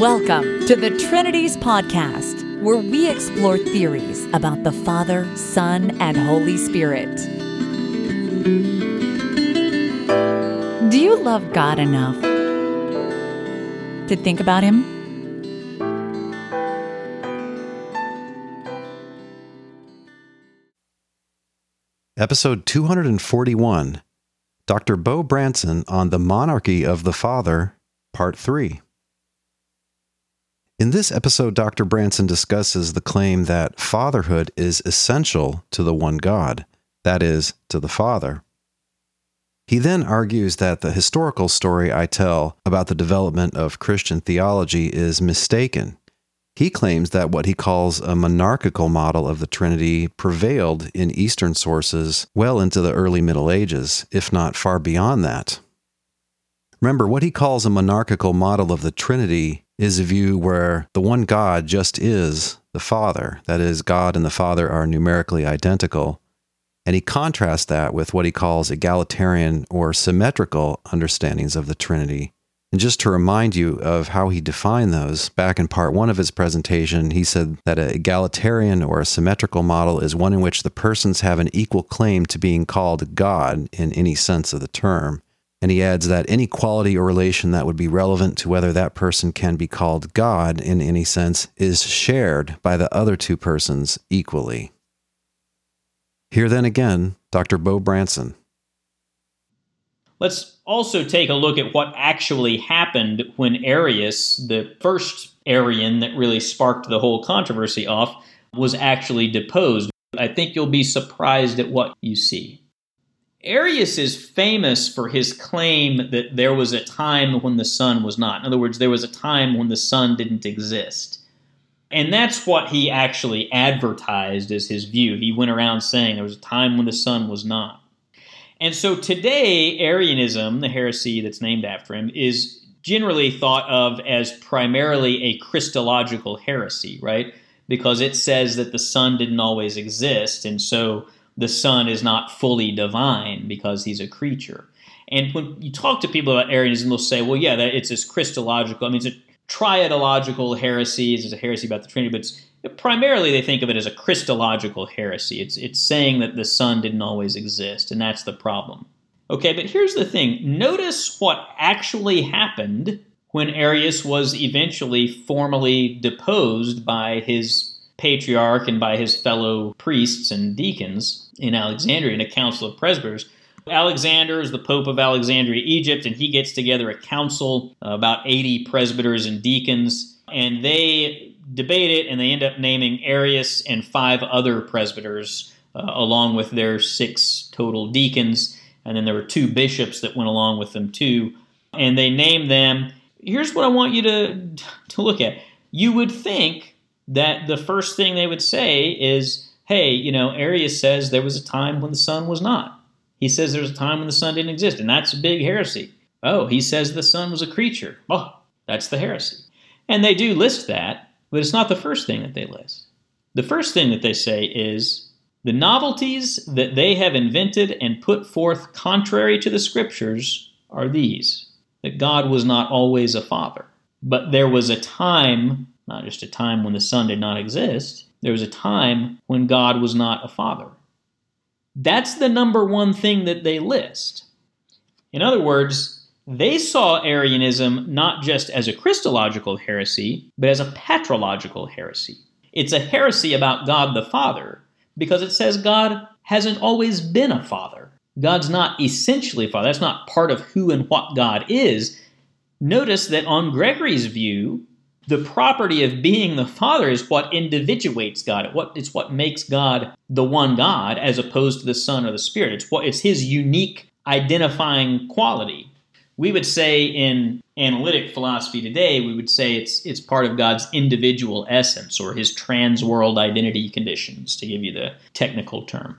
Welcome to the Trinities Podcast, where we explore theories about the Father, Son, and Holy Spirit. Do you love God enough to think about Him? Episode 241 Dr. Beau Branson on the Monarchy of the Father, Part 3. In this episode, Dr. Branson discusses the claim that fatherhood is essential to the one God, that is, to the Father. He then argues that the historical story I tell about the development of Christian theology is mistaken. He claims that what he calls a monarchical model of the Trinity prevailed in Eastern sources well into the early Middle Ages, if not far beyond that. Remember, what he calls a monarchical model of the Trinity is a view where the one God just is the Father. That is, God and the Father are numerically identical. And he contrasts that with what he calls egalitarian or symmetrical understandings of the Trinity. And just to remind you of how he defined those, back in part one of his presentation, he said that an egalitarian or a symmetrical model is one in which the persons have an equal claim to being called God in any sense of the term. And he adds that any quality or relation that would be relevant to whether that person can be called God in any sense is shared by the other two persons equally. Here then again, Dr. Beau Branson. Let's also take a look at what actually happened when Arius, the first Arian that really sparked the whole controversy off, was actually deposed. I think you'll be surprised at what you see. Arius is famous for his claim that there was a time when the son was not. In other words, there was a time when the son didn't exist. And that's what he actually advertised as his view. He went around saying there was a time when the son was not. And so today, Arianism, the heresy that's named after him, is generally thought of as primarily a Christological heresy, right? Because it says that the son didn't always exist. And so the Son is not fully divine because he's a creature. And when you talk to people about Arianism, they'll say, well, yeah, that it's this Christological, I mean, it's a triadological heresy, it's a heresy about the Trinity, but it's, primarily they think of it as a Christological heresy. It's, it's saying that the Son didn't always exist, and that's the problem. Okay, but here's the thing notice what actually happened when Arius was eventually formally deposed by his patriarch and by his fellow priests and deacons in Alexandria in a council of presbyters. Alexander is the Pope of Alexandria, Egypt, and he gets together a council, uh, about 80 presbyters and deacons, and they debate it and they end up naming Arius and five other presbyters uh, along with their six total deacons. And then there were two bishops that went along with them too. And they named them. Here's what I want you to, to look at. You would think that the first thing they would say is, hey, you know, Arius says there was a time when the son was not. He says there's a time when the son didn't exist, and that's a big heresy. Oh, he says the son was a creature. Oh, that's the heresy. And they do list that, but it's not the first thing that they list. The first thing that they say is the novelties that they have invented and put forth contrary to the scriptures are these that God was not always a father, but there was a time not just a time when the Son did not exist. There was a time when God was not a father. That's the number one thing that they list. In other words, they saw Arianism not just as a Christological heresy, but as a patrological heresy. It's a heresy about God the Father because it says God hasn't always been a father. God's not essentially father. That's not part of who and what God is. Notice that on Gregory's view, the property of being the Father is what individuates God. It's what makes God the one God, as opposed to the Son or the Spirit. It's what it's His unique identifying quality. We would say in analytic philosophy today, we would say it's it's part of God's individual essence or His trans-world identity conditions, to give you the technical term.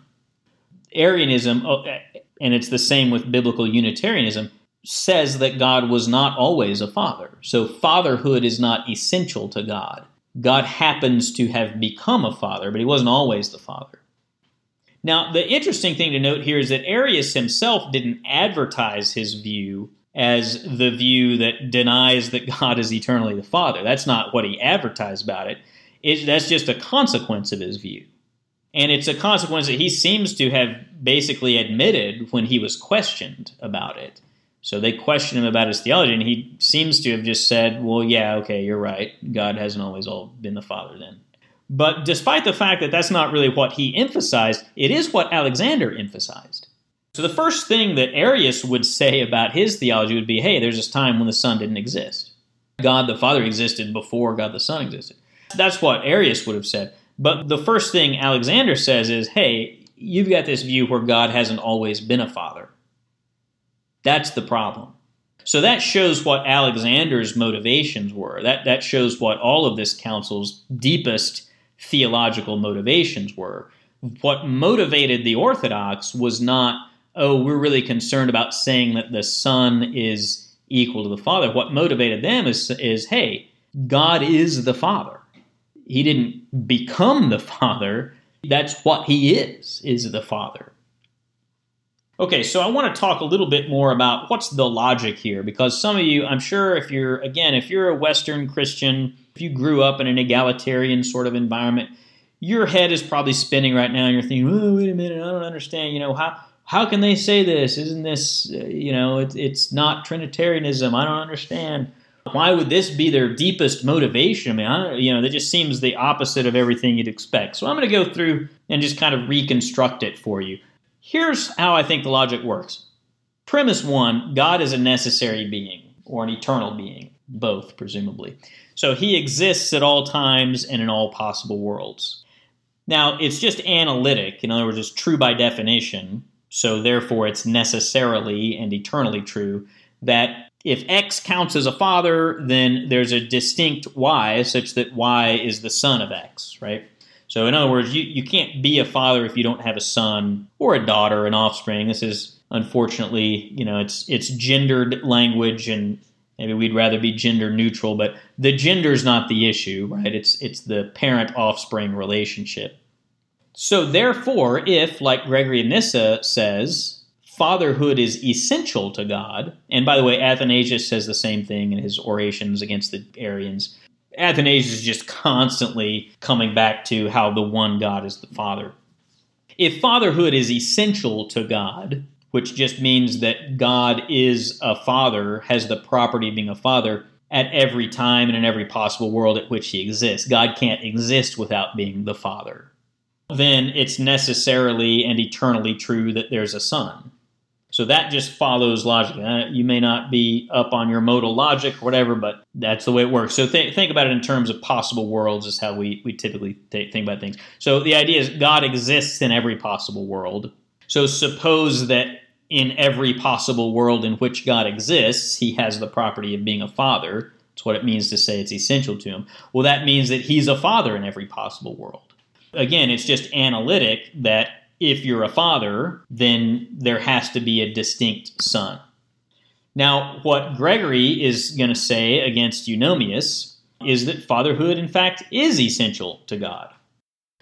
Arianism, oh, eh, and it's the same with biblical Unitarianism says that God was not always a father. So fatherhood is not essential to God. God happens to have become a father, but he wasn't always the father. Now, the interesting thing to note here is that Arius himself didn't advertise his view as the view that denies that God is eternally the Father. That's not what he advertised about it. that's just a consequence of his view. And it's a consequence that he seems to have basically admitted when he was questioned about it. So they question him about his theology, and he seems to have just said, Well, yeah, okay, you're right. God hasn't always all been the Father then. But despite the fact that that's not really what he emphasized, it is what Alexander emphasized. So the first thing that Arius would say about his theology would be hey, there's this time when the Son didn't exist. God the Father existed before God the Son existed. That's what Arius would have said. But the first thing Alexander says is hey, you've got this view where God hasn't always been a father. That's the problem. So that shows what Alexander's motivations were. That, that shows what all of this council's deepest theological motivations were. What motivated the Orthodox was not, oh, we're really concerned about saying that the Son is equal to the Father. What motivated them is, is hey, God is the Father. He didn't become the Father. That's what he is, is the Father. Okay, so I want to talk a little bit more about what's the logic here, because some of you, I'm sure if you're, again, if you're a Western Christian, if you grew up in an egalitarian sort of environment, your head is probably spinning right now and you're thinking, oh, wait a minute, I don't understand, you know, how, how can they say this? Isn't this, uh, you know, it, it's not Trinitarianism. I don't understand. Why would this be their deepest motivation? I mean, I you know, that just seems the opposite of everything you'd expect. So I'm going to go through and just kind of reconstruct it for you. Here's how I think the logic works. Premise one God is a necessary being, or an eternal being, both, presumably. So he exists at all times and in all possible worlds. Now, it's just analytic, in other words, it's true by definition, so therefore it's necessarily and eternally true that if X counts as a father, then there's a distinct Y such that Y is the son of X, right? So, in other words, you, you can't be a father if you don't have a son or a daughter, an offspring. This is unfortunately, you know, it's it's gendered language, and maybe we'd rather be gender neutral, but the gender is not the issue, right? It's it's the parent offspring relationship. So, therefore, if, like Gregory of Nyssa says, fatherhood is essential to God, and by the way, Athanasius says the same thing in his orations against the Arians Athanasius is just constantly coming back to how the one God is the Father. If fatherhood is essential to God, which just means that God is a father, has the property of being a father at every time and in every possible world at which he exists. God can't exist without being the father. Then it's necessarily and eternally true that there's a son. So that just follows logic. Uh, you may not be up on your modal logic or whatever, but that's the way it works. So th- think about it in terms of possible worlds, is how we, we typically th- think about things. So the idea is God exists in every possible world. So suppose that in every possible world in which God exists, he has the property of being a father. It's what it means to say it's essential to him. Well, that means that he's a father in every possible world. Again, it's just analytic that if you're a father, then there has to be a distinct son. Now, what Gregory is going to say against Eunomius is that fatherhood, in fact, is essential to God.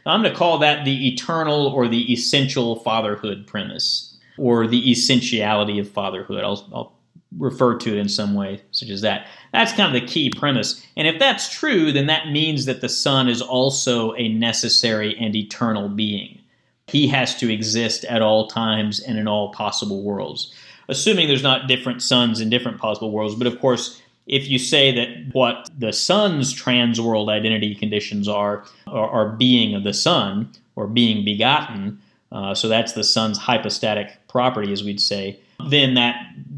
I'm going to call that the eternal or the essential fatherhood premise, or the essentiality of fatherhood. I'll, I'll refer to it in some way, such as that. That's kind of the key premise. And if that's true, then that means that the Son is also a necessary and eternal being. He has to exist at all times and in all possible worlds. Assuming there's not different sons in different possible worlds, but of course, if you say that what the son's trans world identity conditions are, are, are being of the son or being begotten, uh, so that's the son's hypostatic property, as we'd say, then that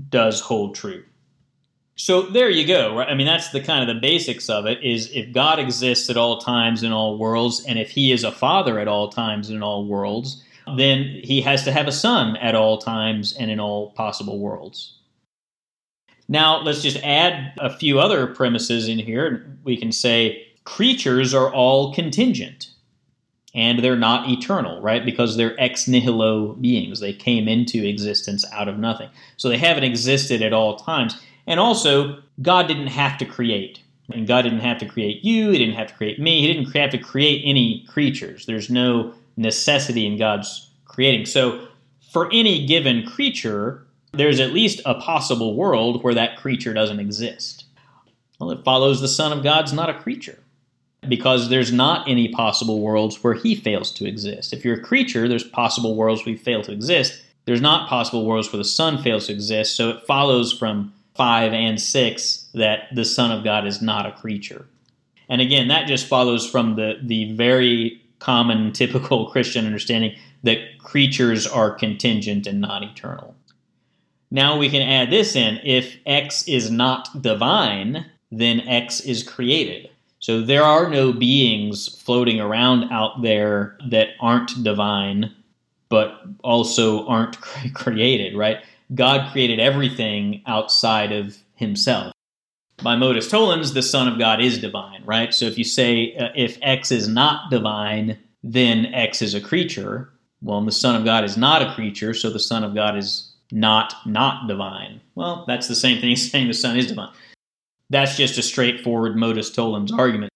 does hold true. So there you go. Right? I mean, that's the kind of the basics of it. Is if God exists at all times in all worlds, and if He is a Father at all times in all worlds, then He has to have a Son at all times and in all possible worlds. Now, let's just add a few other premises in here. We can say creatures are all contingent and they're not eternal, right? Because they're ex nihilo beings. They came into existence out of nothing. So they haven't existed at all times. And also, God didn't have to create. And God didn't have to create you, He didn't have to create me, He didn't have to create any creatures. There's no necessity in God's creating. So, for any given creature, there's at least a possible world where that creature doesn't exist. Well, it follows the Son of God's not a creature because there's not any possible worlds where he fails to exist. If you're a creature, there's possible worlds where you fail to exist. There's not possible worlds where the Son fails to exist, so it follows from 5 and 6 that the Son of God is not a creature. And again, that just follows from the, the very common, typical Christian understanding that creatures are contingent and not eternal. Now we can add this in if X is not divine, then X is created. So there are no beings floating around out there that aren't divine, but also aren't created, right? God created everything outside of himself. By modus tollens, the Son of God is divine, right? So if you say uh, if X is not divine, then X is a creature. Well, the Son of God is not a creature, so the Son of God is not not divine. Well, that's the same thing as saying the Son is divine. That's just a straightforward modus tollens argument.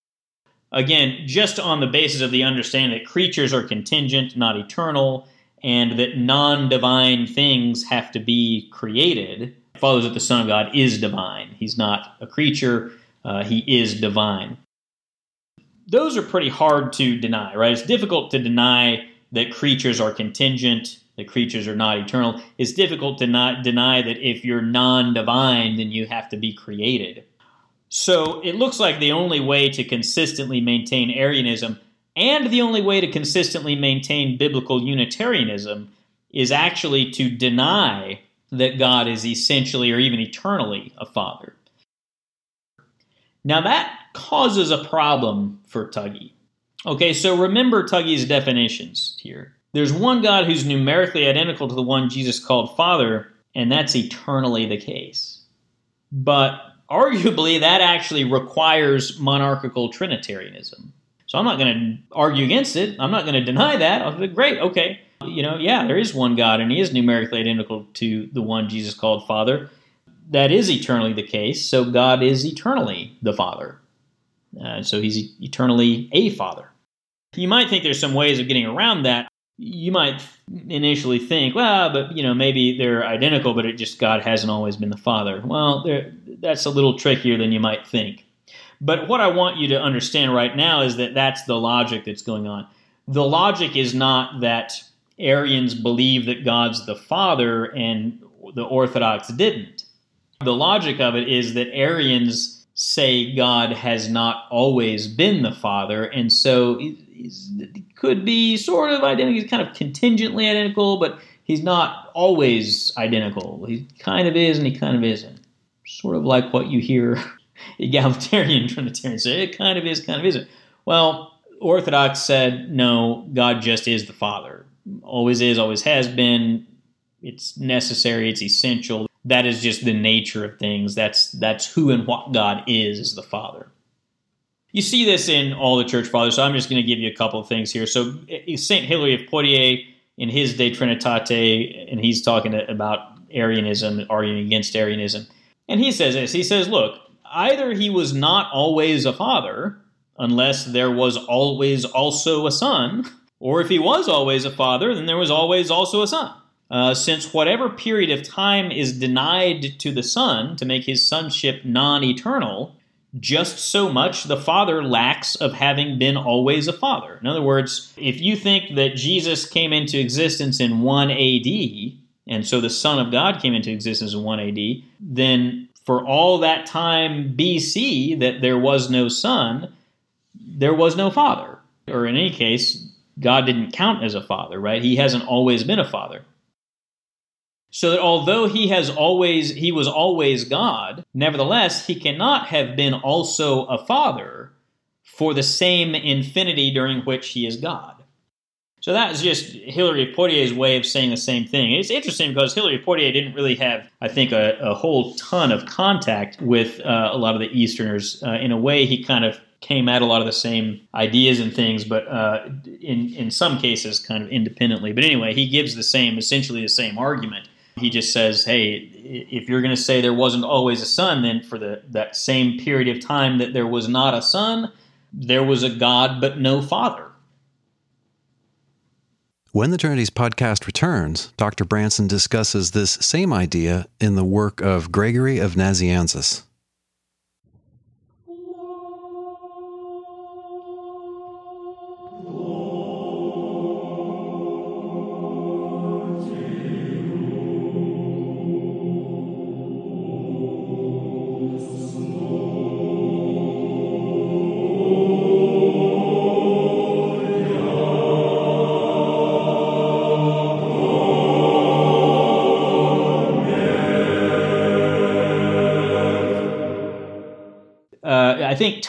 Again, just on the basis of the understanding that creatures are contingent, not eternal, and that non divine things have to be created, follows that the Son of God is divine. He's not a creature, uh, he is divine. Those are pretty hard to deny, right? It's difficult to deny that creatures are contingent, that creatures are not eternal. It's difficult to not deny that if you're non divine, then you have to be created. So it looks like the only way to consistently maintain Arianism and the only way to consistently maintain biblical Unitarianism is actually to deny that God is essentially or even eternally a father. Now that causes a problem for Tuggy. Okay, so remember Tuggy's definitions here. There's one God who's numerically identical to the one Jesus called Father, and that's eternally the case. But arguably that actually requires monarchical Trinitarianism. So I'm not going to argue against it. I'm not going to deny that. I'll be great, okay. You know, yeah, there is one God, and He is numerically identical to the one Jesus called Father. That is eternally the case. So God is eternally the Father. Uh, so He's eternally a Father. You might think there's some ways of getting around that you might initially think, well, but you know, maybe they're identical, but it just God hasn't always been the Father. Well, that's a little trickier than you might think. But what I want you to understand right now is that that's the logic that's going on. The logic is not that Arians believe that God's the Father and the Orthodox didn't. The logic of it is that Arians say God has not always been the Father, and so he could be sort of identical. He's kind of contingently identical, but he's not always identical. He kind of is and he kind of isn't. Sort of like what you hear egalitarian Trinitarian say. It kind of is, kind of isn't. Well, Orthodox said, no, God just is the Father. Always is, always has been. It's necessary, it's essential. That is just the nature of things. That's that's who and what God is, is the Father. You see this in all the church fathers, so I'm just going to give you a couple of things here. So, eh, St. Hilary of Poitiers, in his De Trinitate, and he's talking about Arianism, arguing against Arianism. And he says this He says, Look, either he was not always a father, unless there was always also a son, or if he was always a father, then there was always also a son. Uh, since whatever period of time is denied to the Son to make his sonship non eternal, just so much the Father lacks of having been always a Father. In other words, if you think that Jesus came into existence in 1 AD, and so the Son of God came into existence in 1 AD, then for all that time BC that there was no Son, there was no Father. Or in any case, God didn't count as a Father, right? He hasn't always been a Father. So that although he has always he was always God, nevertheless he cannot have been also a father for the same infinity during which he is God. So that is just Hilary of Poitiers' way of saying the same thing. It's interesting because Hilary of Poitiers didn't really have, I think, a, a whole ton of contact with uh, a lot of the Easterners. Uh, in a way, he kind of came at a lot of the same ideas and things, but uh, in in some cases, kind of independently. But anyway, he gives the same, essentially the same argument he just says, hey, if you're going to say there wasn't always a son, then for the, that same period of time that there was not a son, there was a God but no father. When the Trinities podcast returns, Dr. Branson discusses this same idea in the work of Gregory of Nazianzus.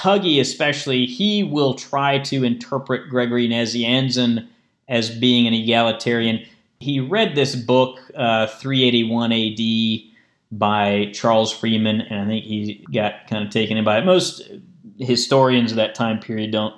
Tuggy, especially, he will try to interpret Gregory Nazianzen as being an egalitarian. He read this book, uh, 381 AD, by Charles Freeman, and I think he got kind of taken in by it. Most historians of that time period don't.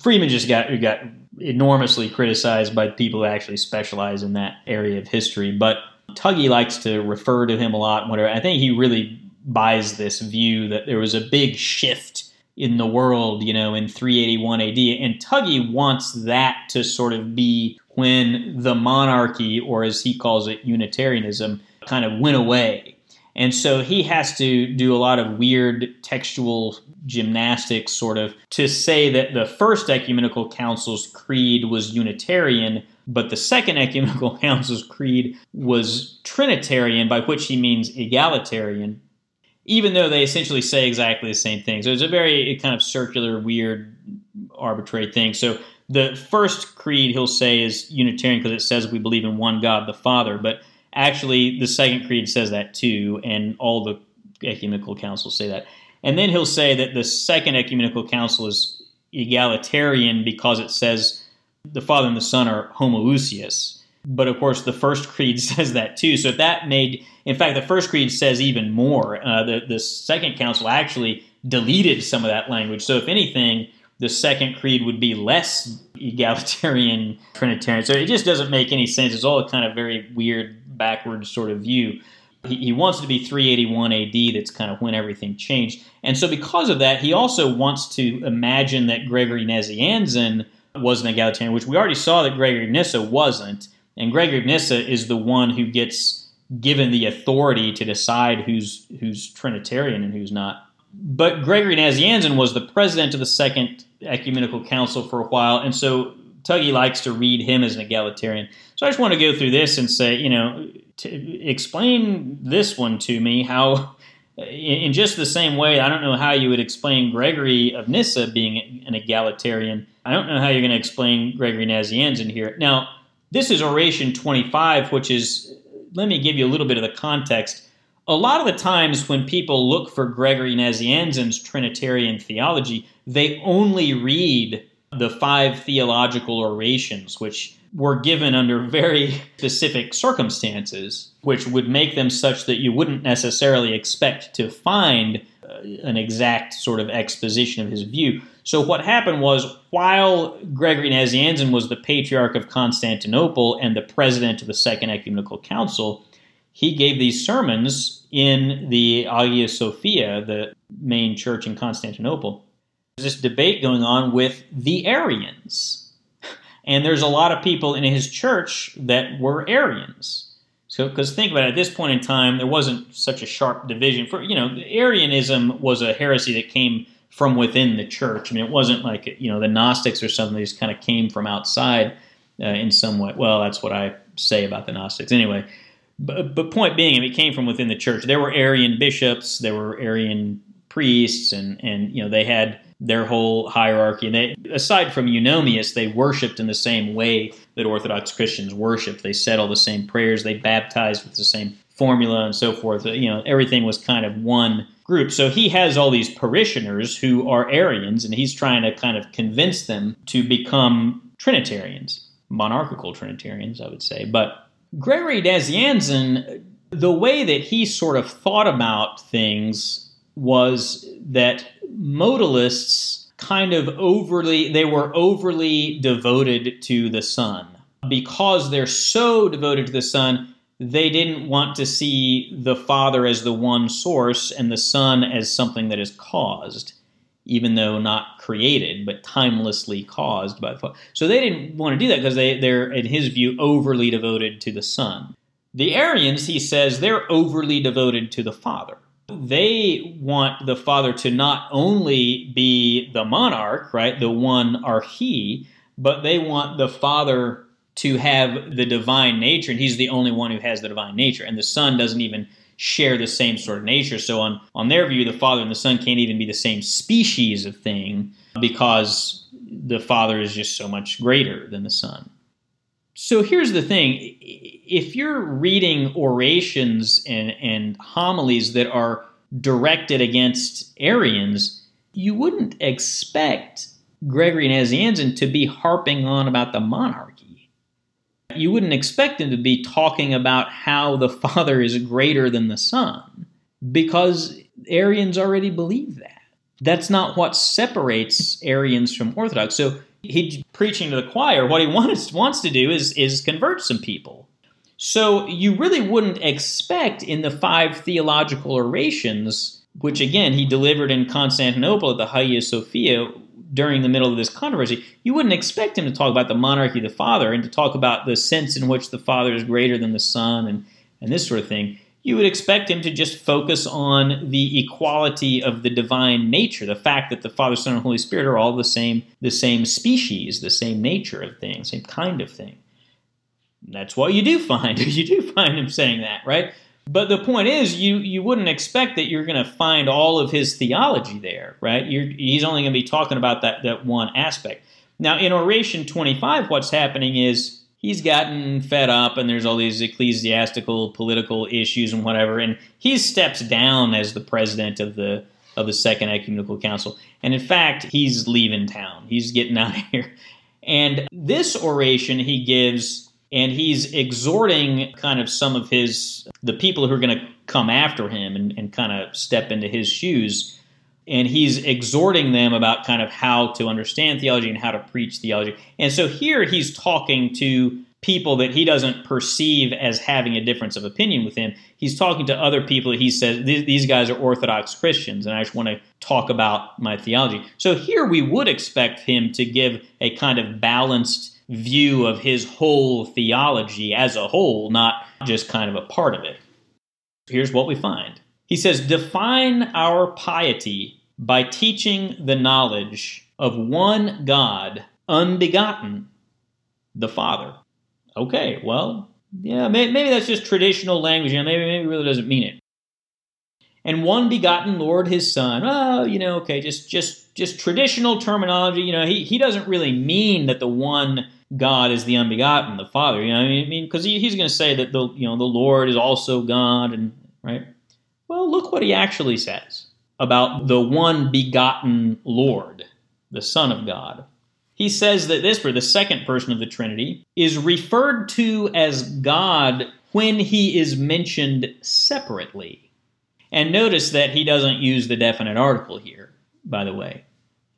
Freeman just got got enormously criticized by people who actually specialize in that area of history. But Tuggy likes to refer to him a lot. Whatever. I think he really buys this view that there was a big shift in the world, you know, in 381 AD. And Tuggy wants that to sort of be when the monarchy, or as he calls it, Unitarianism, kind of went away. And so he has to do a lot of weird textual gymnastics, sort of, to say that the first ecumenical council's creed was Unitarian, but the second ecumenical council's creed was Trinitarian, by which he means egalitarian even though they essentially say exactly the same thing. So it's a very kind of circular, weird, arbitrary thing. So the first creed he'll say is Unitarian because it says we believe in one God, the Father. But actually, the second creed says that too, and all the ecumenical councils say that. And then he'll say that the second ecumenical council is egalitarian because it says the Father and the Son are homoousios. But of course, the first creed says that too. So if that made, in fact, the first creed says even more. Uh, the the second council actually deleted some of that language. So if anything, the second creed would be less egalitarian Trinitarian. So it just doesn't make any sense. It's all a kind of very weird, backwards sort of view. He, he wants it to be 381 AD. That's kind of when everything changed. And so because of that, he also wants to imagine that Gregory Nazianzen was an egalitarian, which we already saw that Gregory Nyssa wasn't. And Gregory Nyssa is the one who gets given the authority to decide who's who's Trinitarian and who's not. But Gregory Nazianzen was the president of the Second Ecumenical Council for a while, and so Tuggy likes to read him as an egalitarian. So I just want to go through this and say, you know, explain this one to me. How, in just the same way, I don't know how you would explain Gregory of Nyssa being an egalitarian. I don't know how you're going to explain Gregory Nazianzen here. Now, this is Oration 25, which is, let me give you a little bit of the context. A lot of the times when people look for Gregory Nazianzen's Trinitarian theology, they only read the five theological orations, which were given under very specific circumstances, which would make them such that you wouldn't necessarily expect to find an exact sort of exposition of his view. So what happened was while Gregory Nazianzen was the patriarch of Constantinople and the president of the Second Ecumenical Council, he gave these sermons in the Hagia Sophia, the main church in Constantinople. There's this debate going on with the Arians. And there's a lot of people in his church that were Arians. So, because think about it, at this point in time, there wasn't such a sharp division. For you know, Arianism was a heresy that came from within the church. I mean, it wasn't like you know the Gnostics or something. They just kind of came from outside uh, in some way. Well, that's what I say about the Gnostics anyway. But, but point being, it came from within the church. There were Arian bishops, there were Arian priests, and and you know they had their whole hierarchy. And they, aside from Eunomius, they worshipped in the same way that Orthodox Christians worship. They said all the same prayers. They baptized with the same formula and so forth. Uh, you know, everything was kind of one group. So he has all these parishioners who are Arians, and he's trying to kind of convince them to become Trinitarians, monarchical Trinitarians, I would say. But Gregory Nazianzen, the way that he sort of thought about things was that modalists kind of overly, they were overly devoted to the Son. Because they're so devoted to the Son, they didn't want to see the Father as the one source and the Son as something that is caused. even though not created, but timelessly caused by the Father. So they didn't want to do that because they, they're, in his view, overly devoted to the Son. The Arians, he says, they're overly devoted to the Father. They want the Father to not only be the monarch, right, the one arche, but they want the Father to have the divine nature, and he's the only one who has the divine nature. And the Son doesn't even share the same sort of nature. So on, on their view, the Father and the Son can't even be the same species of thing because the Father is just so much greater than the Son. So here's the thing if you're reading orations and, and homilies that are directed against Arians, you wouldn't expect Gregory Nazianzen to be harping on about the monarchy you wouldn't expect him to be talking about how the Father is greater than the Son because Arians already believe that. That's not what separates Arians from Orthodox. So he's preaching to the choir. What he wants, wants to do is, is convert some people. So you really wouldn't expect in the five theological orations, which again he delivered in Constantinople at the Hagia Sophia, during the middle of this controversy, you wouldn't expect him to talk about the monarchy of the Father and to talk about the sense in which the Father is greater than the Son and, and this sort of thing. You would expect him to just focus on the equality of the divine nature, the fact that the Father, Son, and Holy Spirit are all the same, the same species, the same nature of thing, same kind of thing. That's what you do find. you do find him saying that, right? But the point is, you you wouldn't expect that you're going to find all of his theology there, right? You're, he's only going to be talking about that that one aspect. Now, in Oration 25, what's happening is he's gotten fed up, and there's all these ecclesiastical, political issues and whatever, and he steps down as the president of the of the Second Ecumenical Council. And in fact, he's leaving town. He's getting out of here. And this oration he gives and he's exhorting kind of some of his the people who are going to come after him and, and kind of step into his shoes. And he's exhorting them about kind of how to understand theology and how to preach theology. And so here he's talking to people that he doesn't perceive as having a difference of opinion with him. He's talking to other people. He says these guys are orthodox christians and i just want to talk about my theology. So here we would expect him to give a kind of balanced view of his whole theology as a whole, not just kind of a part of it. Here's what we find He says, Define our piety by teaching the knowledge of one God, unbegotten, the Father. Okay, well, yeah, maybe, maybe that's just traditional language. You know, maybe maybe really doesn't mean it. And one begotten Lord, His Son. Oh, you know, okay, just just just traditional terminology. You know, he he doesn't really mean that the one God is the unbegotten, the Father. You know, I mean, because he, he's going to say that the you know the Lord is also God, and right. Well, look what he actually says about the one begotten Lord, the Son of God. He says that this, for the second person of the Trinity, is referred to as God when he is mentioned separately. And notice that he doesn't use the definite article here, by the way.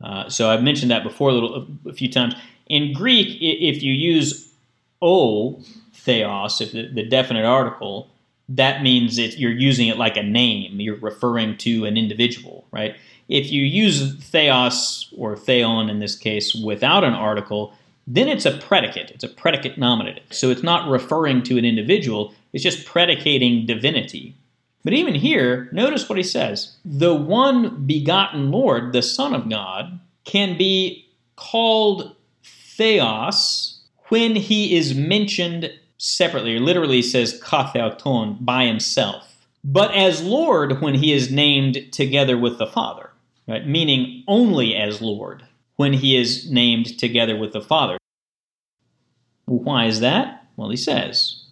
Uh, so I've mentioned that before a, little, a few times. In Greek, if you use o theos, if the, the definite article, that means that you're using it like a name. You're referring to an individual, right? If you use theos or theon in this case without an article, then it's a predicate. It's a predicate nominative. So it's not referring to an individual, it's just predicating divinity. But even here, notice what he says the one begotten Lord, the Son of God, can be called theos when he is mentioned separately, or literally says kath' heauton, by himself, but as Lord when he is named together with the Father, right? meaning only as Lord when he is named together with the Father. Why is that? Well, he says,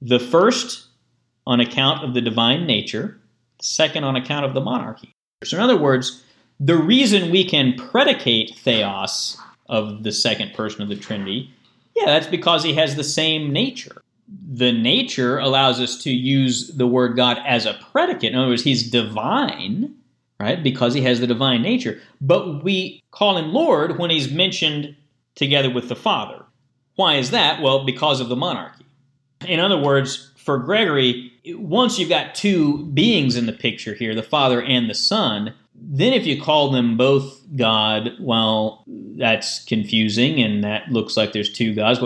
the first on account of the divine nature, second on account of the monarchy. So, in other words, the reason we can predicate theos of the second person of the Trinity, yeah, that's because he has the same nature. The nature allows us to use the word God as a predicate. In other words, he's divine, right? Because he has the divine nature. But we call him Lord when he's mentioned together with the Father. Why is that? Well, because of the monarchy. In other words, for Gregory, once you've got two beings in the picture here, the Father and the Son, Then, if you call them both God, well, that's confusing and that looks like there's two gods.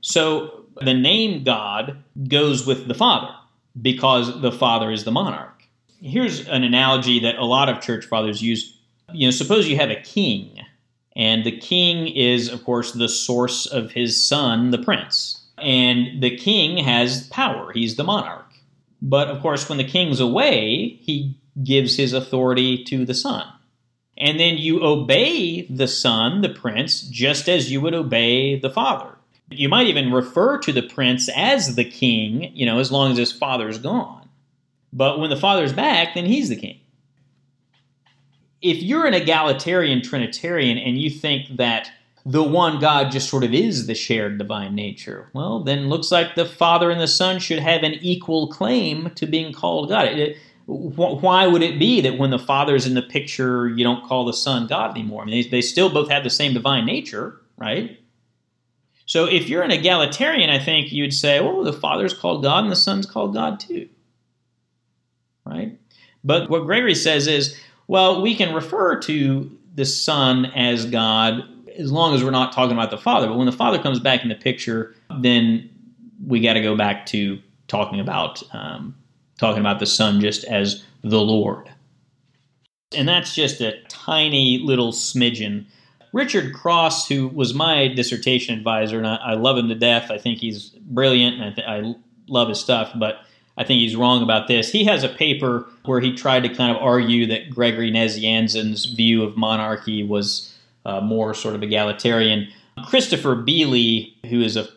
So, the name God goes with the Father because the Father is the monarch. Here's an analogy that a lot of church fathers use. You know, suppose you have a king, and the king is, of course, the source of his son, the prince. And the king has power, he's the monarch. But of course, when the king's away, he gives his authority to the son. And then you obey the son, the prince, just as you would obey the father. You might even refer to the prince as the king, you know, as long as his father's gone. But when the father's back, then he's the king. If you're an egalitarian Trinitarian and you think that the one God just sort of is the shared divine nature, well, then looks like the Father and the Son should have an equal claim to being called God. It, why would it be that when the Father's in the picture, you don't call the Son God anymore? I mean, they, they still both have the same divine nature, right? So if you're an egalitarian, I think you'd say, well, the Father's called God and the Son's called God too, right? But what Gregory says is, well, we can refer to the Son as God as long as we're not talking about the Father. But when the Father comes back in the picture, then we got to go back to talking about um, talking about the Son just as the Lord. And that's just a tiny little smidgen. Richard Cross, who was my dissertation advisor, and I, I love him to death. I think he's brilliant, and I, th- I love his stuff, but I think he's wrong about this. He has a paper where he tried to kind of argue that Gregory Nazianzen's view of monarchy was uh, more sort of egalitarian. Christopher Beeley, who is a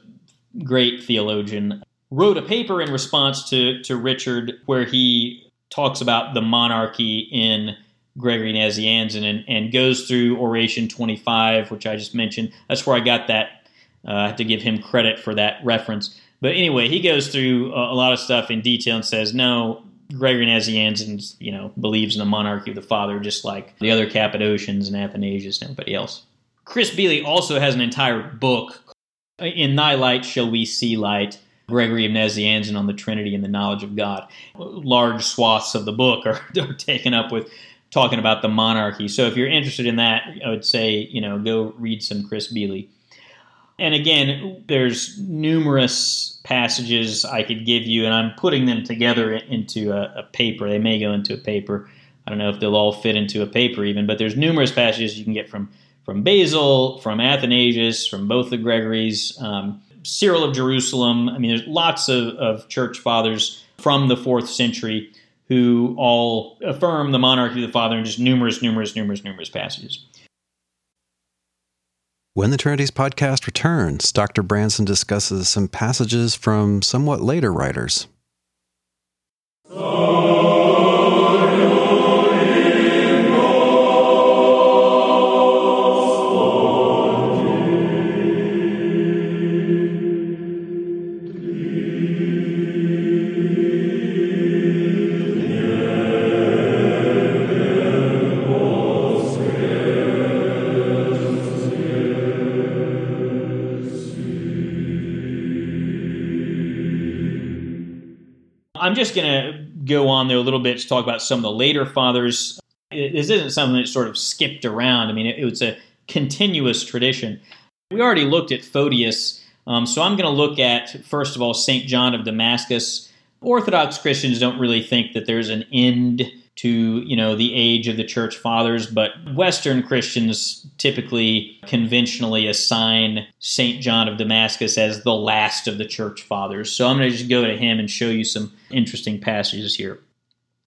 great theologian, wrote a paper in response to, to Richard where he talks about the monarchy in Gregory Nazianzen and, and goes through Oration 25, which I just mentioned. That's where I got that. Uh, I have to give him credit for that reference. But anyway, he goes through a, a lot of stuff in detail and says, no, Gregory Nazianzen, you know, believes in the monarchy of the Father, just like the other Cappadocians and Athanasius and everybody else. Chris Beeley also has an entire book, In Thy Light Shall We See Light, Gregory of Nazianzen on the Trinity and the knowledge of God. Large swaths of the book are, are taken up with talking about the monarchy. So if you're interested in that, I would say, you know, go read some Chris Beeley. And again, there's numerous passages I could give you, and I'm putting them together into a, a, paper. They may go into a paper. I don't know if they'll all fit into a paper even, but there's numerous passages you can get from from Basil, from Athanasius, from both the Gregories. Um, Cyril of Jerusalem. I mean, there's lots of, of church fathers from the fourth century who all affirm the monarchy of the Father in just numerous, numerous, numerous, numerous passages. When the Trinities podcast returns, Dr. Branson discusses some passages from somewhat later writers. I'm just going to go on there a little bit to talk about some of the later fathers. This isn't something that sort of skipped around. I mean, it, it was a continuous tradition. We already looked at Photius, um, so I'm going to look at, first of all, St. John of Damascus. Orthodox Christians don't really think that there's an end to you know the age of the church fathers but western christians typically conventionally assign saint john of damascus as the last of the church fathers so i'm going to just go to him and show you some interesting passages here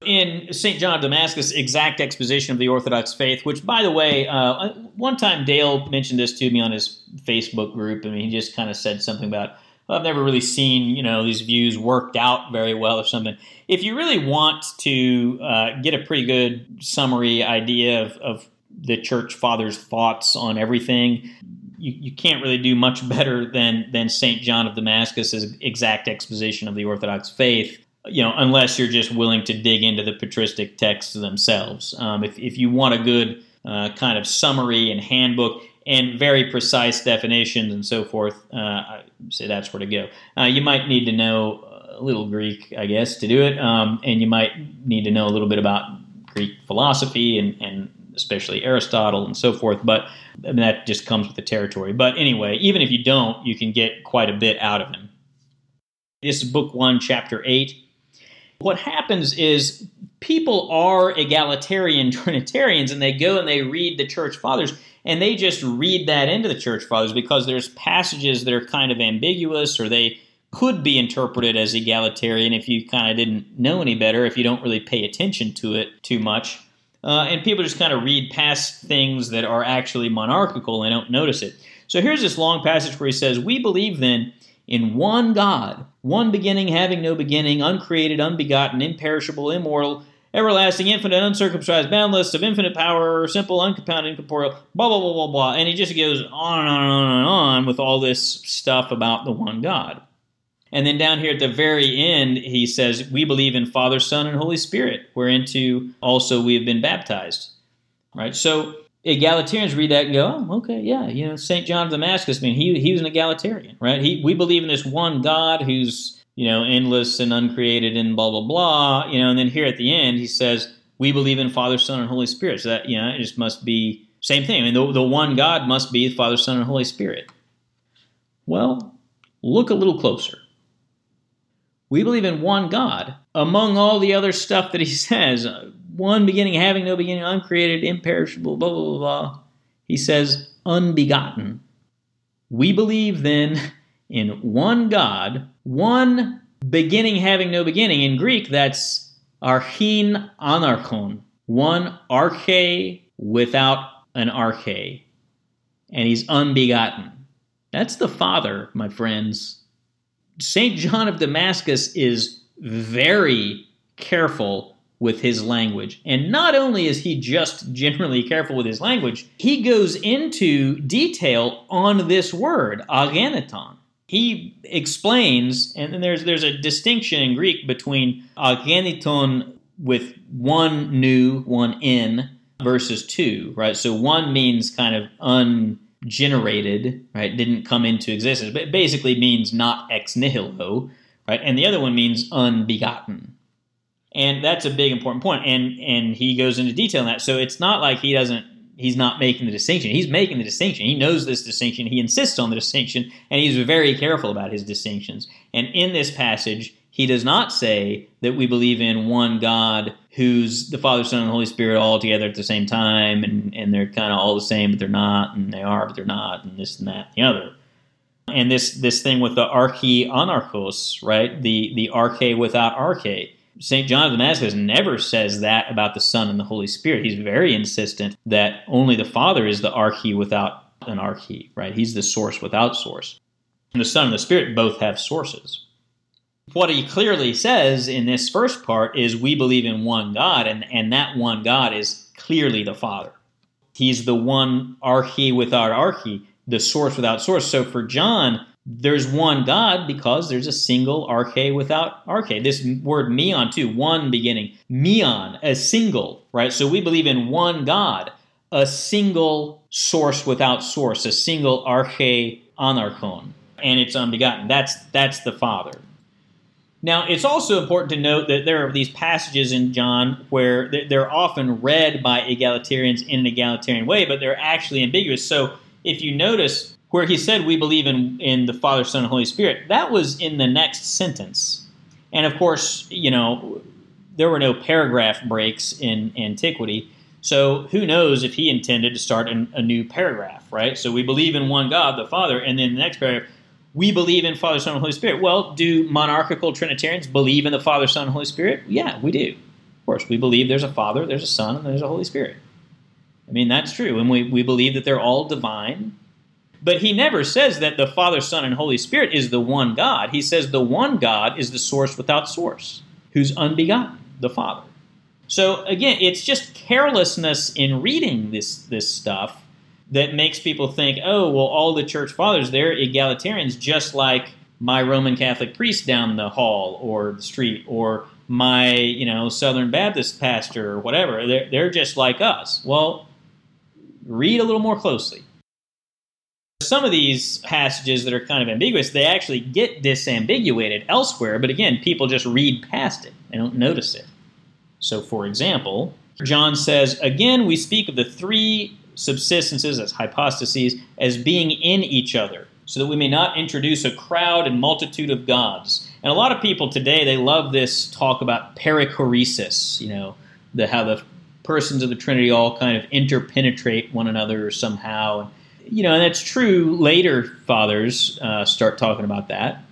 in St. John of Damascus, exact exposition of the Orthodox faith, which, by the way, uh, one time Dale mentioned this to me on his Facebook group. I mean, he just kind of said something about, I've never really seen, you know, these views worked out very well or something if you really want to uh, get a pretty good summary idea of, of, the church fathers' thoughts on everything, you, you can't really do much better than than Saint John of Damascus's exact exposition of the Orthodox faith. You know, unless you're just willing to dig into the patristic texts themselves. Um, if if you want a good uh, kind of summary and handbook and very precise definitions and so forth, uh, I say that's where to go. Uh, you might need to know a little Greek, I guess, to do it. Um, and you might need to know a little bit about Greek philosophy and, and especially Aristotle and so forth. But that just comes with the territory. But anyway, even if you don't, you can get quite a bit out of him. This is book one, chapter eight. What happens is people are egalitarian Trinitarians and they go and they read the church fathers and they just read that into the church fathers because there's passages that are kind of ambiguous or they could be interpreted as egalitarian if you kind of didn't know any better, if you don't really pay attention to it too much. Uh, and people just kind of read past things that are actually monarchical and don't notice it. So here's this long passage where he says, We believe then in one God, one beginning, having no beginning, uncreated, unbegotten, imperishable, immortal, everlasting, infinite, uncircumscribed, boundless, of infinite power, simple, uncompounded, incorporeal, blah, blah, blah, blah, blah. And he just goes on and on and on and on with all this stuff about the one God. And then down here at the very end, he says, We believe in Father, Son, and Holy Spirit, whereinto also we have been baptized. Right? So egalitarians read that and go, oh, okay, yeah, you know, St. John of Damascus, I mean, he, he was an egalitarian, right? He, we believe in this one God who's, you know, endless and uncreated and blah, blah, blah, you know, and then here at the end, he says, we believe in Father, Son, and Holy Spirit. So that, you know, it just must be same thing. I mean, the, the one God must be Father, Son, and Holy Spirit. Well, look a little closer. We believe in one God. Among all the other stuff that he says, one beginning, having no beginning, uncreated, imperishable, blah, blah, blah, blah, he says, unbegotten. We believe then in one God, one beginning having no beginning. In Greek, that's archein anarchon, one arche without an arche. And he's unbegotten. That's the Father, my friends. St. John of Damascus is very careful with his language. And not only is he just generally careful with his language, he goes into detail on this word, ageneton. He explains, and then there's there's a distinction in Greek between ageneton with one nu, one in, versus two, right? So one means kind of un generated, right, didn't come into existence, but it basically means not ex nihilo, right? And the other one means unbegotten. And that's a big important point. And and he goes into detail on that. So it's not like he doesn't he's not making the distinction. He's making the distinction. He knows this distinction. He insists on the distinction, and he's very careful about his distinctions. And in this passage, he does not say that we believe in one God who's the Father, Son, and Holy Spirit all together at the same time, and, and they're kind of all the same, but they're not, and they are, but they're not, and this and that and the other. And this this thing with the arche anarchos, right? The the arche without arche. St. John of Damascus never says that about the Son and the Holy Spirit. He's very insistent that only the Father is the arche without an arche, right? He's the source without source. And the Son and the Spirit both have sources what he clearly says in this first part is we believe in one God, and, and that one God is clearly the Father. He's the one arche without arche, the source without source. So for John, there's one God because there's a single arche without arche. This word meon too, one beginning. Meon, a single, right? So we believe in one God, a single source without source, a single arche anarchon, and it's unbegotten. That's that's the Father. Now, it's also important to note that there are these passages in John where they're often read by egalitarians in an egalitarian way, but they're actually ambiguous. So, if you notice where he said, We believe in, in the Father, Son, and Holy Spirit, that was in the next sentence. And of course, you know, there were no paragraph breaks in antiquity. So who knows if he intended to start an, a new paragraph, right? So we believe in one God, the Father, and then the next paragraph, we believe in Father, Son, and Holy Spirit. Well, do monarchical Trinitarians believe in the Father, Son, and Holy Spirit? Yeah, we do. Of course, we believe there's a Father, there's a Son, and there's a Holy Spirit. I mean, that's true. And we, we believe that they're all divine. But he never says that the Father, Son, and Holy Spirit is the one God. He says the one God is the source without source, who's unbegotten, the Father. So again, it's just carelessness in reading this, this stuff that makes people think, oh, well, all the church fathers, they're egalitarians, just like my Roman Catholic priest down the hall or the street, or my, you know, Southern Baptist pastor or whatever. They're, they're just like us. Well, read a little more closely. Some of these passages that are kind of ambiguous, they actually get disambiguated elsewhere, but again, people just read past it. They don't notice it. So, for example, John says, Again, we speak of the three subsistences, as hypostases, as being in each other, so that we may not introduce a crowd and multitude of gods. And a lot of people today, they love this talk about perichoresis, you know, the, how the persons of the Trinity all kind of interpenetrate one another somehow. You know, and that's true. Later fathers uh, start talking about that.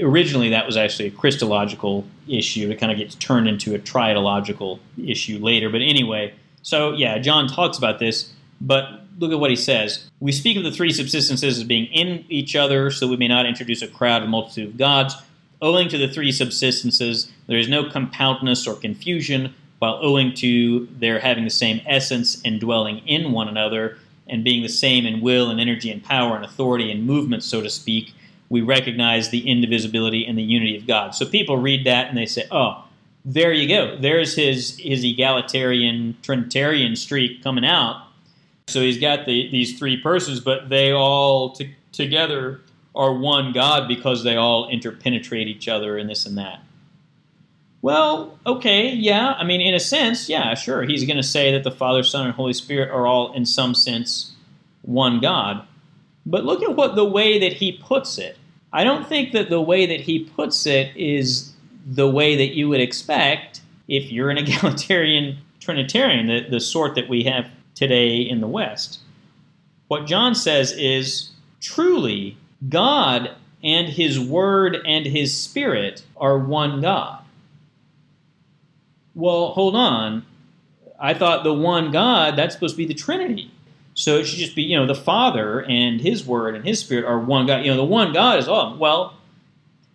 Originally, that was actually a Christological issue. It kind of gets turned into a triadological issue later. But anyway, so yeah, John talks about this. But look at what he says. We speak of the three subsistences as being in each other, so we may not introduce a crowd and multitude of gods. Owing to the three subsistences, there is no compoundness or confusion, while owing to their having the same essence and dwelling in one another, and being the same in will and energy and power and authority and movement, so to speak, we recognize the indivisibility and the unity of God. So people read that and they say, oh, there you go. There's his, his egalitarian, Trinitarian streak coming out so he's got the, these three persons, but they all t- together are one God because they all interpenetrate each other and this and that. Well, okay, yeah. I mean, in a sense, yeah, sure. He's going to say that the Father, Son, and Holy Spirit are all, in some sense, one God. But look at what the way that he puts it. I don't think that the way that he puts it is the way that you would expect if you're an egalitarian Trinitarian, the, the sort that we have today in the West. What John says is truly, God and His Word and His Spirit are one God. Well, hold on. I thought the one God, that's supposed to be the Trinity. So it should just be, you know, the Father and His Word and His Spirit are one God. You know, the one God is, oh, well,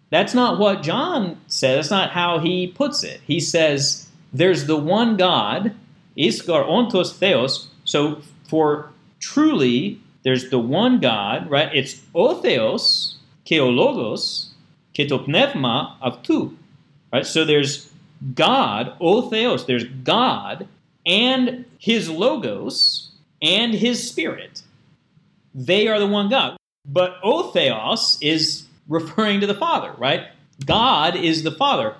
that's not what John says. That's not how he puts it. He says there's the one God, iskar ontos theos, so for truly, there's the one God, right? It's o theos, ke o logos, ke to of two, right? So there's God, o theos, there's God and his logos and his spirit. They are the one God. But o theos is referring to the Father, right? God is the Father.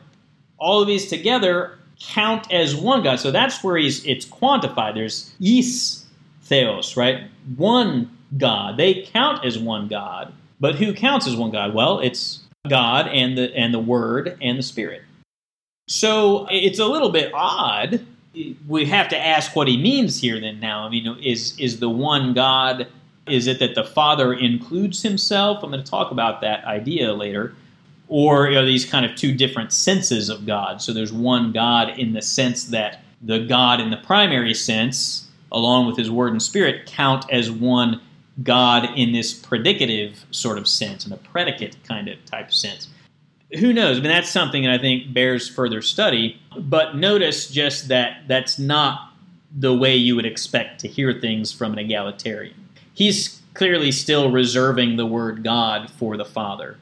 All of these together count as one God. So that's where he's it's quantified. There's is theos, right? One God. They count as one God. But who counts as one God? Well, it's God and the and the Word and the Spirit. So it's a little bit odd. We have to ask what he means here then now. I mean, is is the one God is it that the Father includes himself? I'm going to talk about that idea later or are these kind of two different senses of God? So there's one God in the sense that the God in the primary sense, along with his word and spirit, count as one God in this predicative sort of sense, in a predicate kind of type sense. Who knows? I mean, that's something that I think bears further study. But notice just that that's not the way you would expect to hear things from an egalitarian. He's clearly still reserving the word God for the Father.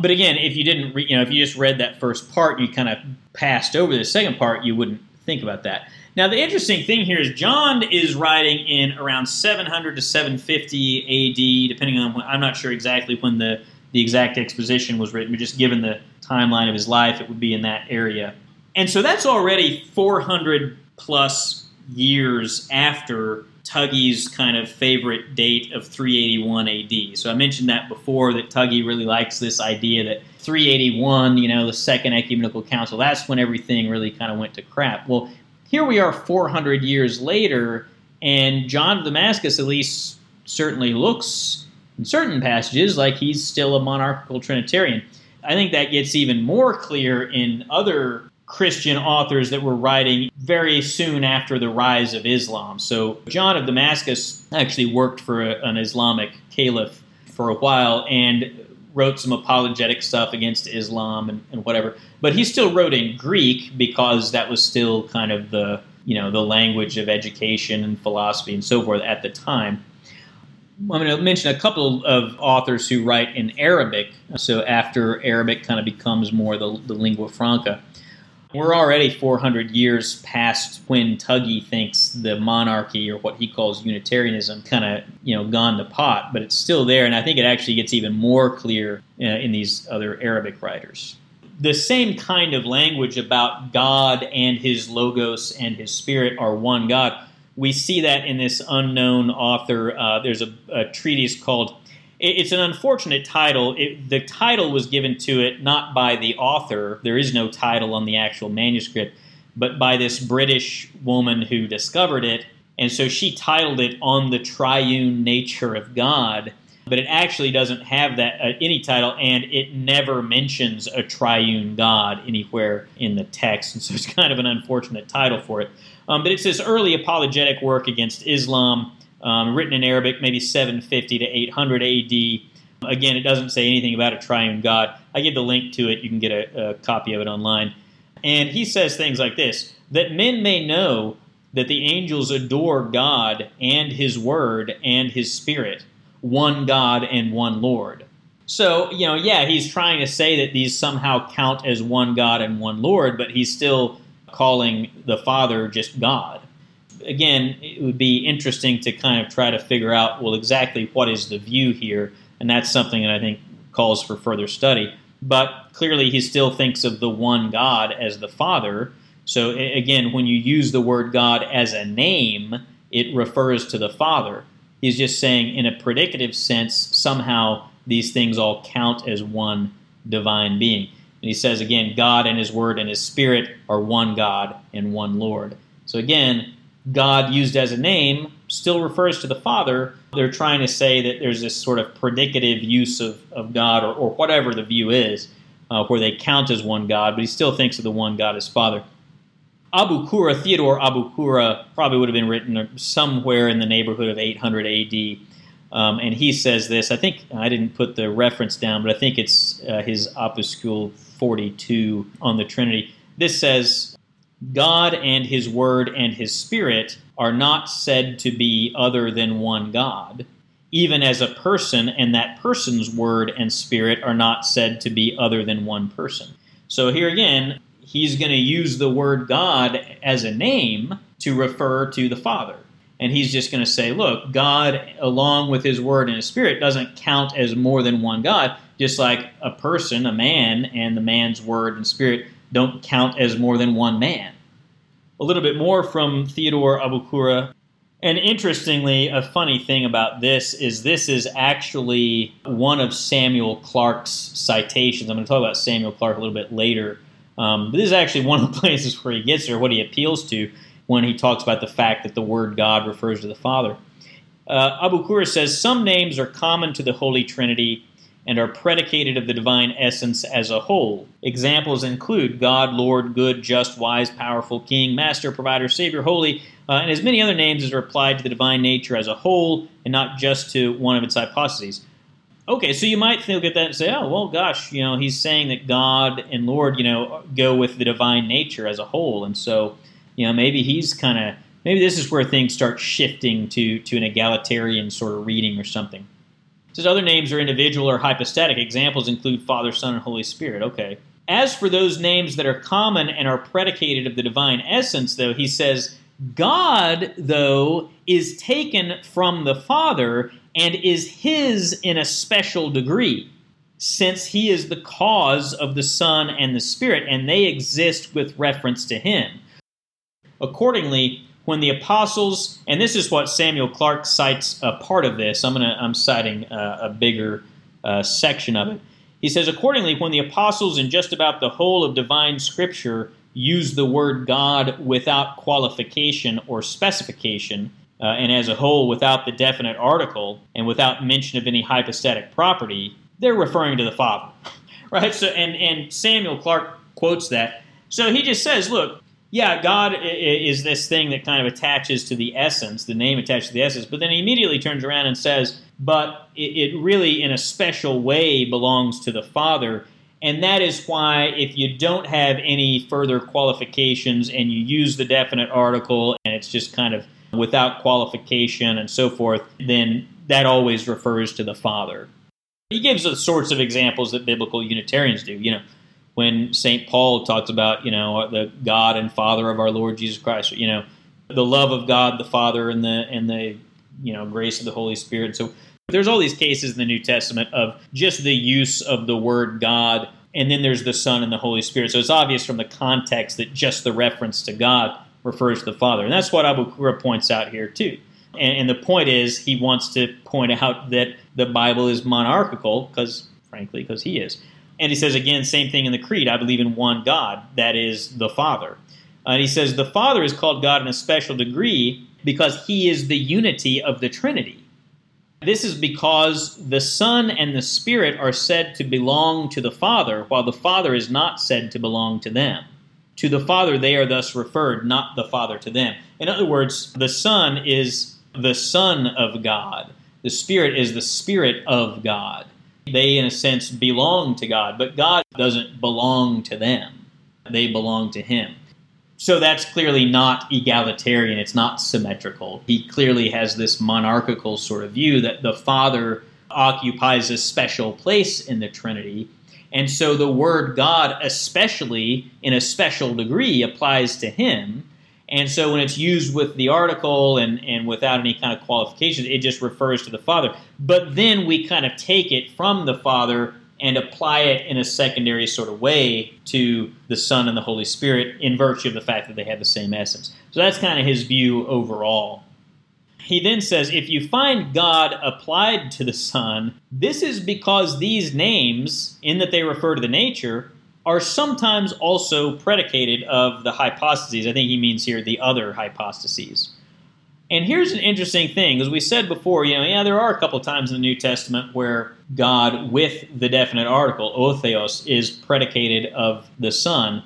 But again, if you didn't, re- you know, if you just read that first part, you kind of passed over the second part, you wouldn't think about that. Now, the interesting thing here is John is writing in around 700 to 750 AD, depending on when, I'm not sure exactly when the, the exact exposition was written, but just given the timeline of his life, it would be in that area. And so that's already 400 plus years after Tuggy's kind of favorite date of 381 AD. So I mentioned that before that Tuggy really likes this idea that 381, you know, the Second Ecumenical Council, that's when everything really kind of went to crap. Well, here we are 400 years later, and John of Damascus at least certainly looks in certain passages like he's still a monarchical Trinitarian. I think that gets even more clear in other Christian authors that were writing very soon after the rise of Islam. So, John of Damascus actually worked for a, an Islamic caliph for a while and wrote some apologetic stuff against Islam and, and, whatever. But he still wrote in Greek because that was still kind of the you know the language of education and philosophy and so forth at the time. I'm going to mention a couple of authors who write in Arabic. So after Arabic kind of becomes more the, the lingua franca. We're already 400 years past when Tuggy thinks the monarchy or what he calls Unitarianism kind of you know gone to pot, but it's still there, and I think it actually gets even more clear uh, in these other Arabic writers. the same kind of language about God and his logos and his spirit are one God. We see that in this unknown author. Uh, there's a, a, treatise called, it's an unfortunate title. It, the title was given to it not by the author, there is no title on the actual manuscript, but by this British woman who discovered it. And so she titled it On the Triune Nature of God but it actually doesn't have that uh, any title, and it never mentions a triune God anywhere in the text, and so it's kind of an unfortunate title for it. Um, but it's this early apologetic work against Islam, um, written in Arabic, maybe 750 to 800 AD. Again, it doesn't say anything about a triune God. I give the link to it. You can get a, a copy of it online. And he says things like this that men may know that the angels adore God and His Word and His Spirit one God and one Lord. So, you know, yeah, he's trying to say that these somehow count as one God and one Lord, but he's still calling the Father just God. Again, it would be interesting to kind of try to figure out, well, exactly what is the view here, and that's something that I think calls for further study. But clearly, he still thinks of the one God as the Father. So, again, when you use the word God as a name, it refers to the Father. He's just saying, in a predicative sense, somehow these things all count as one divine being. And he says again, God and His Word and His Spirit are one God and one Lord. So again, God used as a name still refers to the Father. They're trying to say that there's this sort of predicative use of, of God or, or whatever the view is, uh, where they count as one God, but he still thinks of the one God as Father. Abu Kura, Theodore Abu Kura, probably would have been written somewhere in the neighborhood of 800 AD. Um, and he says this. I think I didn't put the reference down, but I think it's uh, his Opuscule 42 on the Trinity. This says, God and his word and his spirit are not said to be other than one God, even as a person and that person's word and spirit are not said to be other than one person. So here again, he's going to use the word God as a name to refer to the Father. And he's just going to say, look, God, along with his word and his spirit, doesn't count as more than one God, just like a person, a man, and the man's word and spirit don't count as more than one man. A little bit more from Theodore Abukura. And interestingly, a funny thing about this is this is actually one of Samuel Clarke's citations. I'm going to talk about Samuel Clarke a little bit later um, but this is actually one of the places where he gets there, what he appeals to when he talks about the fact that the word God refers to the Father. Uh, Abu Qura says some names are common to the Holy Trinity and are predicated of the divine essence as a whole. Examples include God, Lord, Good, Just, Wise, Powerful, King, Master, Provider, Savior, Holy, uh, and as many other names as are applied to the divine nature as a whole and not just to one of its hypostases. Okay, so you might look at that and say, oh, well, gosh, you know, he's saying that God and Lord, you know, go with the divine nature as a whole. And so, you know, maybe he's kind of, maybe this is where things start shifting to, to an egalitarian sort of reading or something. Says other names are individual or hypostatic. Examples include Father, Son, and Holy Spirit. Okay. As for those names that are common and are predicated of the divine essence, though, he says, God, though, is taken from the Father and is his in a special degree, since he is the cause of the Son and the Spirit, and they exist with reference to him. Accordingly, when the apostles, and this is what Samuel Clarke cites a part of this, I'm gonna I'm citing a, a bigger uh, section of it. He says, accordingly, when the apostles in just about the whole of divine Scripture use the word God without qualification or specification, uh, and as a whole without the definite article and without mention of any hypostatic property, they're referring to the Father. right? So and, and Samuel Clarke quotes that. So he just says, look, yeah, God is this thing that kind of attaches to the essence, the name attached to the essence, but then he immediately turns around and says, but it really, in a special way, belongs to the Father. And that is why, if you don't have any further qualifications and you use the definite article and it's just kind of without qualification and so forth, then that always refers to the Father. He gives the sorts of examples that biblical Unitarians do. You know, when St. Paul talks about, you know, the God and Father of our Lord Jesus Christ, you know, the love of God the Father and the and the you know grace of the Holy Spirit. So there's all these cases in the New Testament of just the use of the word God and then there's the Son and the Holy Spirit. So it's obvious from the context that just the reference to God refers to the Father. And that's what Abu Kura points out here, too. And, and the point is, he wants to point out that the Bible is monarchical, because, frankly, because he is. And he says, again, same thing in the Creed I believe in one God, that is the Father. And he says, the Father is called God in a special degree because he is the unity of the Trinity. This is because the Son and the Spirit are said to belong to the Father, while the Father is not said to belong to them. To the Father they are thus referred, not the Father to them. In other words, the Son is the Son of God, the Spirit is the Spirit of God. They, in a sense, belong to God, but God doesn't belong to them, they belong to Him. So that's clearly not egalitarian. It's not symmetrical. He clearly has this monarchical sort of view that the Father occupies a special place in the Trinity. And so the word God, especially in a special degree, applies to him. And so when it's used with the article and, and without any kind of qualifications, it just refers to the Father. But then we kind of take it from the Father and apply it in a secondary sort of way to the Son and the Holy Spirit in virtue of the fact that they have the same essence. So that's kind of his view overall. He then says if you find God applied to the Son, this is because these names, in that they refer to the nature, are sometimes also predicated of the hypostases. I think he means here the other hypostases. And here's an interesting thing, as we said before, you know, yeah, there are a couple times in the New Testament where God, with the definite article, otheos, is predicated of the Son.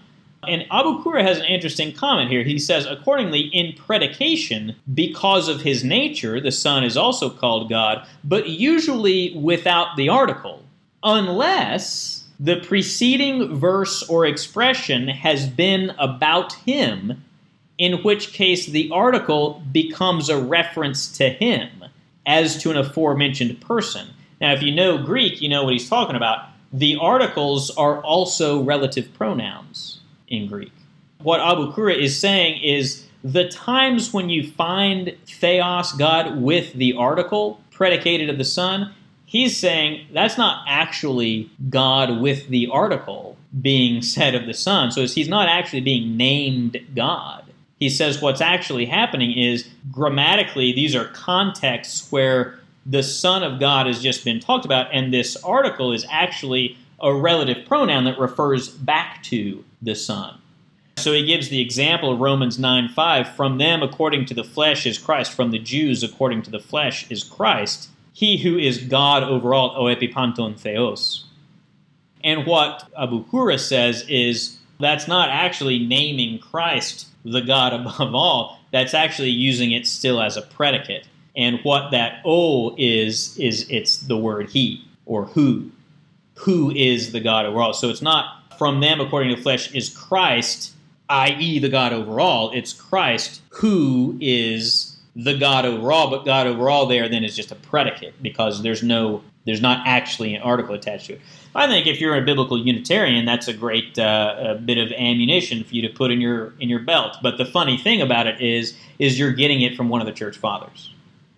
And Abu Kura has an interesting comment here. He says, accordingly, in predication, because of his nature, the Son is also called God, but usually without the article, unless the preceding verse or expression has been about him in which case the article becomes a reference to him as to an aforementioned person. Now, if you know Greek, you know what he's talking about. The articles are also relative pronouns in Greek. What Abu Kura is saying is the times when you find theos, God, with the article predicated of the Son, he's saying that's not actually God with the article being said of the Son. So he's not actually being named God he says what's actually happening is grammatically, these are contexts where the Son of God has just been talked about, and this article is actually a relative pronoun that refers back to the Son. So he gives the example of Romans 9 5 from them according to the flesh is Christ, from the Jews according to the flesh is Christ, he who is God over all, o epipanton theos. And what Abu Kura says is that's not actually naming Christ the God above all, that's actually using it still as a predicate. And what that O is, is it's the word he or who. Who is the God overall. So it's not from them according to the flesh is Christ, i.e., the God overall. It's Christ who is the God overall, but God overall there then is just a predicate because there's no there's not actually an article attached to it. I think if you're a biblical Unitarian, that's a great uh, a bit of ammunition for you to put in your in your belt. But the funny thing about it is, is you're getting it from one of the church fathers.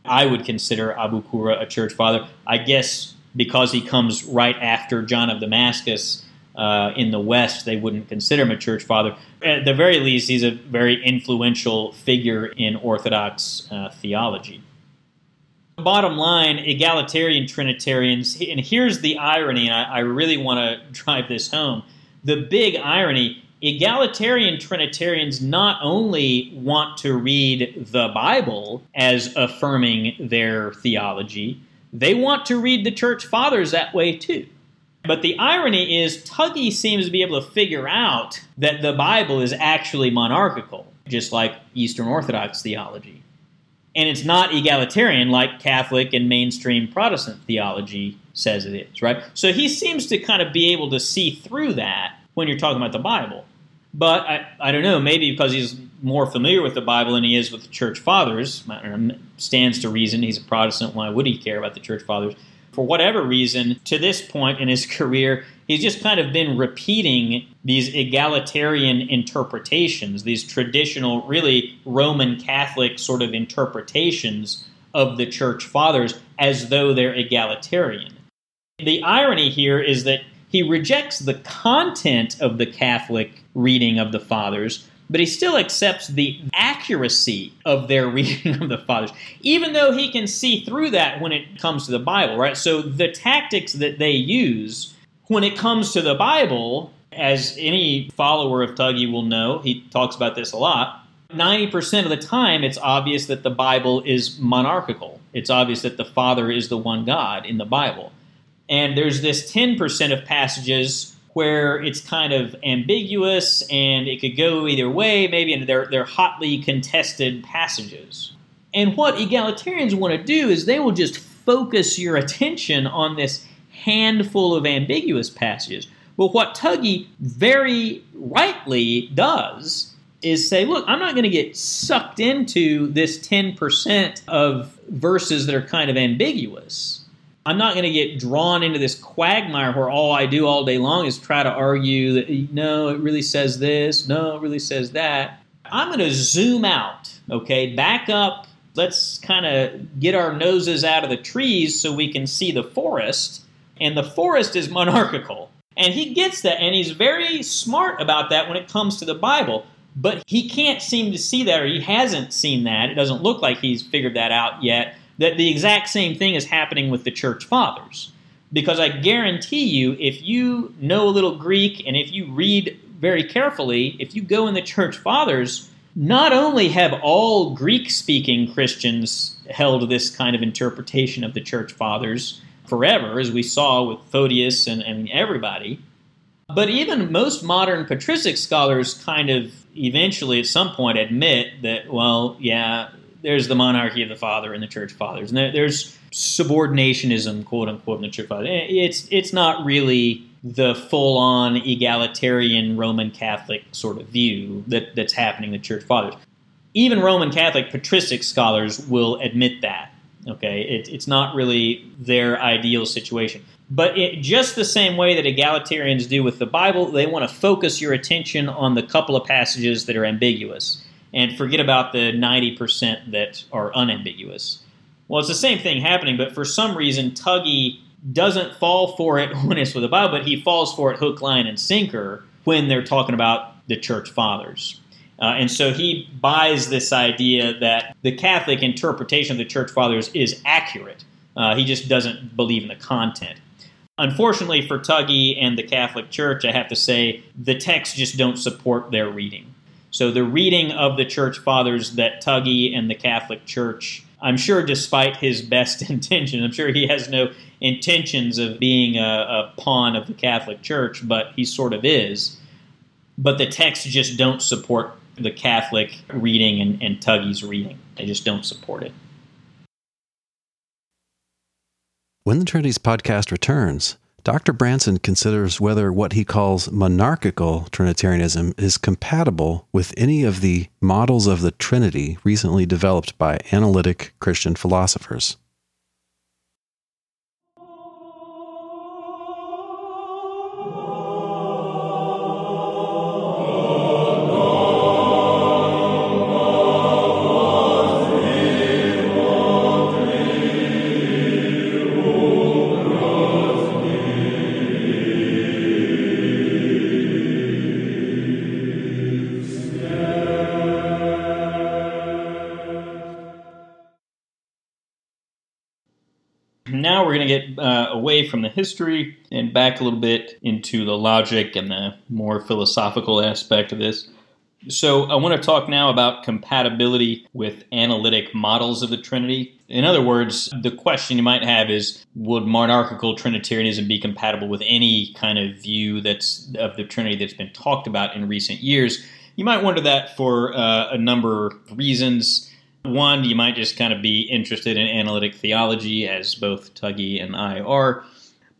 I would consider Abu Kura a church father. I guess because he comes right after John of Damascus uh, in the West, they wouldn't consider him a church father. At the very least, he's a very influential figure in Orthodox uh, theology. Bottom line, egalitarian Trinitarians, and here's the irony, and I, I really want to drive this home. The big irony egalitarian Trinitarians not only want to read the Bible as affirming their theology, they want to read the church fathers that way too. But the irony is, Tuggy seems to be able to figure out that the Bible is actually monarchical, just like Eastern Orthodox theology and it's not egalitarian like Catholic and mainstream Protestant theology says it is, right? So he seems to kind of be able to see through that when you're talking about the Bible. But I, I don't know, maybe because he's more familiar with the Bible than he is with the church fathers, stands to reason he's a Protestant. Why would he care about the church fathers? For whatever reason, to this point in his career, he's just kind of been repeating these egalitarian interpretations, these traditional, really Roman Catholic sort of interpretations of the church fathers as though they're egalitarian. The irony here is that he rejects the content of the Catholic reading of the Fathers, but he still accepts the accuracy of their reading of the Fathers, even though he can see through that when it comes to the Bible, right? So the tactics that they use when it comes to the Bible, as any follower of Tuggy will know, he talks about this a lot. 90% of the time, it's obvious that the Bible is monarchical. It's obvious that the Father is the one God in the Bible. And there's this 10% of passages where it's kind of ambiguous and it could go either way, maybe, and they're, they're hotly contested passages. And what egalitarians want to do is they will just focus your attention on this handful of ambiguous passages. Well, what Tuggy very rightly does is say, look, I'm not going to get sucked into this 10% of verses that are kind of ambiguous. I'm not going to get drawn into this quagmire where all I do all day long is try to argue that no, it really says this, no, it really says that. I'm going to zoom out, okay, back up. Let's kind of get our noses out of the trees so we can see the forest. And the forest is monarchical. And he gets that, and he's very smart about that when it comes to the Bible. But he can't seem to see that, or he hasn't seen that. It doesn't look like he's figured that out yet that the exact same thing is happening with the church fathers. Because I guarantee you, if you know a little Greek and if you read very carefully, if you go in the church fathers, not only have all Greek speaking Christians held this kind of interpretation of the church fathers forever, as we saw with Photius and, and everybody, but even most modern patristic scholars kind of eventually at some point admit that, well, yeah, there's the monarchy of the father and the church fathers, and there, there's subordinationism, quote unquote, in the church fathers. Eh, it's it's not really the full-on egalitarian Roman Catholic sort of view that, that's happening in the church fathers. Even Roman Catholic patristic scholars will admit that. Okay, it, it's not really their ideal situation. But it, just the same way that egalitarians do with the Bible, they want to focus your attention on the couple of passages that are ambiguous and forget about the 90% that are unambiguous. Well, it's the same thing happening, but for some reason, Tuggy doesn't fall for it when it's with the Bible, but he falls for it hook, line, and sinker when they're talking about the church fathers. Uh, and so he buys this idea that the Catholic interpretation of the church fathers is accurate. Uh, he just doesn't believe in the content. Unfortunately for Tuggy and the Catholic Church, I have to say the texts just don't support their reading. So the reading of the church fathers that Tuggy and the Catholic Church, I'm sure, despite his best intentions, I'm sure he has no intentions of being a, a pawn of the Catholic Church, but he sort of is. But the texts just don't support the Catholic reading and, and Tuggy's reading. They just don't support it. When the Trinities podcast returns, Dr. Branson considers whether what he calls monarchical Trinitarianism is compatible with any of the models of the Trinity recently developed by analytic Christian philosophers. We're going to get uh, away from the history and back a little bit into the logic and the more philosophical aspect of this. So, I want to talk now about compatibility with analytic models of the Trinity. In other words, the question you might have is would monarchical Trinitarianism be compatible with any kind of view that's of the Trinity that's been talked about in recent years? You might wonder that for uh, a number of reasons. One, you might just kind of be interested in analytic theology, as both Tuggy and I are.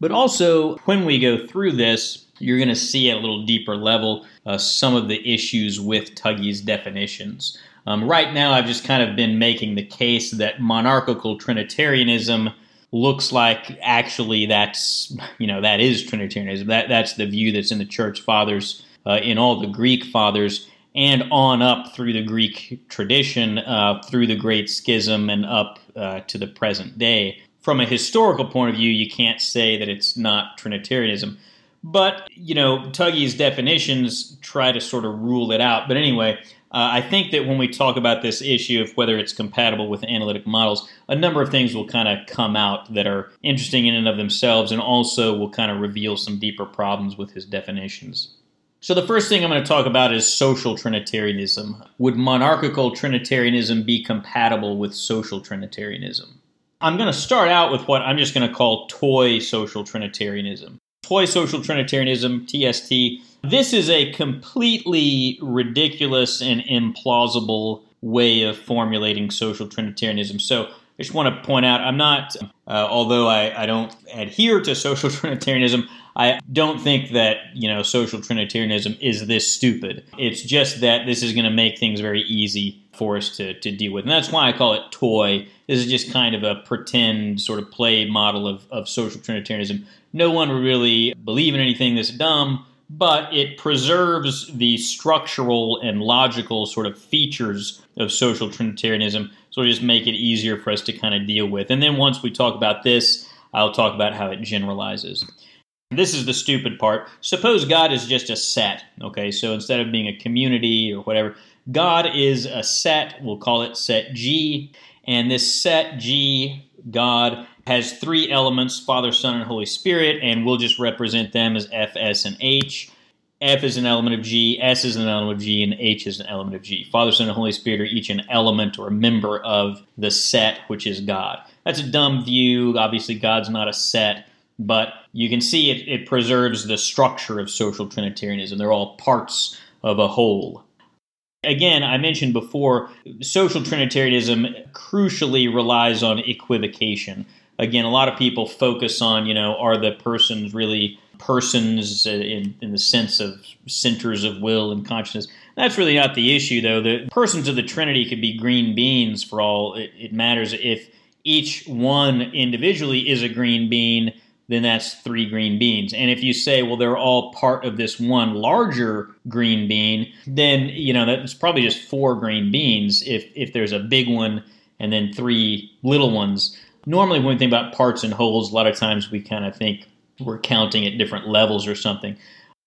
But also, when we go through this, you're going to see at a little deeper level uh, some of the issues with Tuggy's definitions. Um, right now, I've just kind of been making the case that monarchical Trinitarianism looks like actually that's you know that is Trinitarianism. That that's the view that's in the Church Fathers, uh, in all the Greek Fathers, and on up through the Greek tradition, uh, through the Great Schism, and up uh, to the present day. From a historical point of view, you can't say that it's not Trinitarianism. But, you know, Tuggy's definitions try to sort of rule it out. But anyway, uh, I think that when we talk about this issue of whether it's compatible with analytic models, a number of things will kind of come out that are interesting in and of themselves and also will kind of reveal some deeper problems with his definitions. So, the first thing I'm going to talk about is social Trinitarianism. Would monarchical Trinitarianism be compatible with social Trinitarianism? I'm going to start out with what I'm just going to call toy social Trinitarianism. Toy social Trinitarianism, TST, this is a completely ridiculous and implausible way of formulating social Trinitarianism. So I just want to point out I'm not, uh, although I, I don't adhere to social Trinitarianism, I don't think that, you know, social Trinitarianism is this stupid. It's just that this is going to make things very easy for us to, to deal with. And that's why I call it toy. This is just kind of a pretend sort of play model of, of social Trinitarianism. No one would really believe in anything this dumb, but it preserves the structural and logical sort of features of social Trinitarianism. So just make it easier for us to kind of deal with. And then once we talk about this, I'll talk about how it generalizes. This is the stupid part. Suppose God is just a set, okay? So instead of being a community or whatever, God is a set. We'll call it set G. And this set G, God, has three elements Father, Son, and Holy Spirit, and we'll just represent them as F, S, and H. F is an element of G, S is an element of G, and H is an element of G. Father, Son, and Holy Spirit are each an element or a member of the set, which is God. That's a dumb view. Obviously, God's not a set but you can see it, it preserves the structure of social Trinitarianism. They're all parts of a whole. Again, I mentioned before, social Trinitarianism crucially relies on equivocation. Again, a lot of people focus on, you know, are the persons really persons in, in the sense of centers of will and consciousness? That's really not the issue, though. The persons of the Trinity could be green beans for all it, it matters if each one individually is a green bean then that's three green beans. And if you say, well, they're all part of this one larger green bean, then you know that's probably just four green beans. If if there's a big one and then three little ones. Normally, when we think about parts and wholes, a lot of times we kind of think we're counting at different levels or something.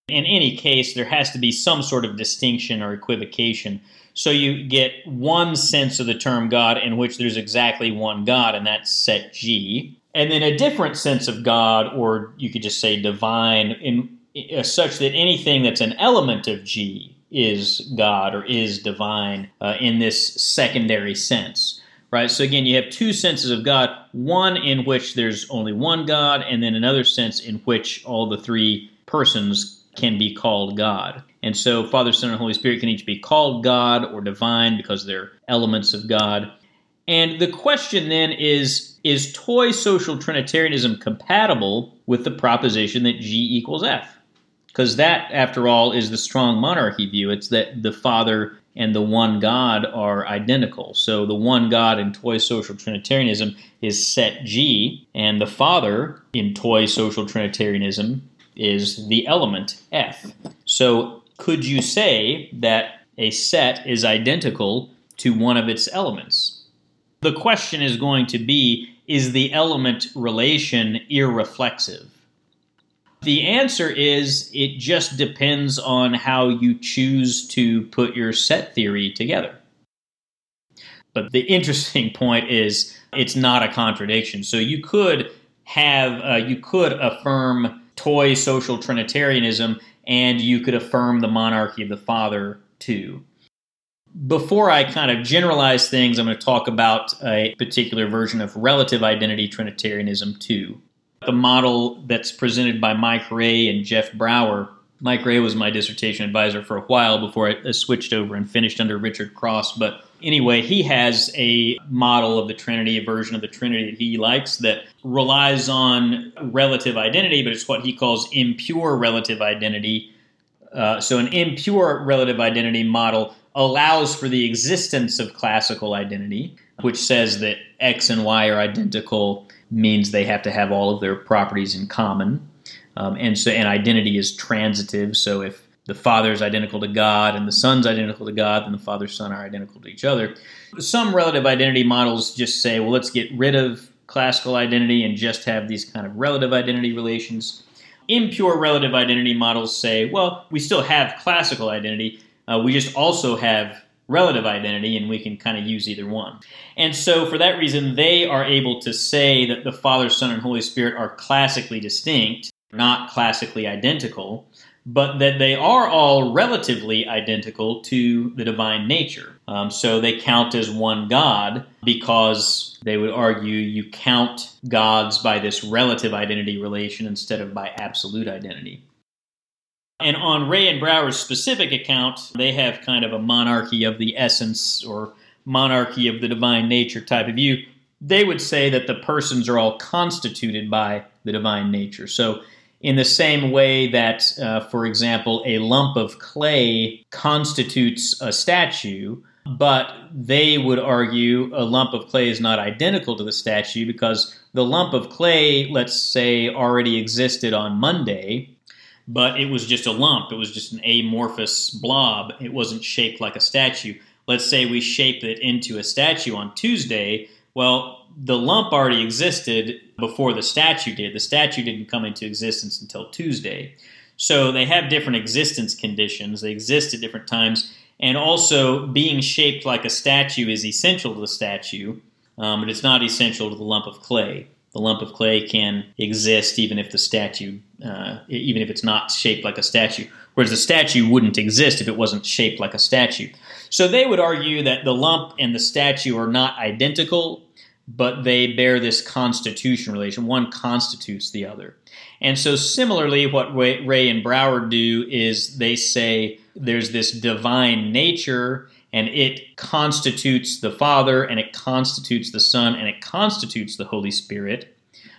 In any case, there has to be some sort of distinction or equivocation. So you get one sense of the term God in which there's exactly one God, and that's set G and then a different sense of God, or you could just say divine, in, uh, such that anything that's an element of G is God or is divine uh, in this secondary sense. Right? So again, you have two senses of God one in which there's only one God, and then another sense in which all the three persons can be called God. And so Father, Son, and Holy Spirit can each be called God or divine because they're elements of God. And the question then is is toy social Trinitarianism compatible with the proposition that G equals F? Because that, after all, is the strong monarchy view. It's that the Father and the one God are identical. So the one God in toy social Trinitarianism is set G, and the Father in toy social Trinitarianism is the element F. So could you say that a set is identical to one of its elements? The question is going to be is the element relation irreflexive? The answer is it just depends on how you choose to put your set theory together. But the interesting point is it's not a contradiction. So you could have, uh, you could affirm toy social Trinitarianism and you could affirm the monarchy of the Father too. Before I kind of generalize things, I'm going to talk about a particular version of relative identity Trinitarianism too. The model that's presented by Mike Rea and Jeff Brower. Mike Rea was my dissertation advisor for a while before I switched over and finished under Richard Cross. But anyway, he has a model of the Trinity, a version of the Trinity that he likes that relies on relative identity, but it's what he calls impure relative identity. Uh, so, an impure relative identity model allows for the existence of classical identity, which says that X and Y are identical means they have to have all of their properties in common. Um, and so and identity is transitive. So if the Father is identical to God and the Son's identical to God, then the Father Son are identical to each other. Some relative identity models just say, well, let's get rid of classical identity and just have these kind of relative identity relations. impure relative identity models say, well, we still have classical identity, uh, we just also have relative identity, and we can kind of use either one. And so, for that reason, they are able to say that the Father, Son, and Holy Spirit are classically distinct, not classically identical but that they are all relatively identical to the divine nature. Um, so they count as one God because they would argue you count gods by this relative identity relation instead of by absolute identity. And on Rea and Brower's specific account, they have kind of a monarchy of the essence or monarchy of the divine nature type of view. They would say that the persons are all constituted by the divine nature. So in the same way that, uh, for example, a lump of clay constitutes a statue, but they would argue a lump of clay is not identical to the statue because the lump of clay, let's say, already existed on Monday, but it was just a lump. It was just an amorphous blob. It wasn't shaped like a statue. Let's say we shape it into a statue on Tuesday. Well, the lump already existed before the statue did. The statue didn't come into existence until Tuesday. So they have different existence conditions. They exist at different times. And also, being shaped like a statue is essential to the statue, um, but it's not essential to the lump of clay. The lump of clay can exist even if the statue, uh, even if it's not shaped like a statue. Whereas the statue wouldn't exist if it wasn't shaped like a statue. So they would argue that the lump and the statue are not identical but they bear this constitution relation. One constitutes the other. And so, similarly, what Rea and Brower do is they say there's this divine nature, and it constitutes the Father, and it constitutes the Son, and it constitutes the Holy Spirit.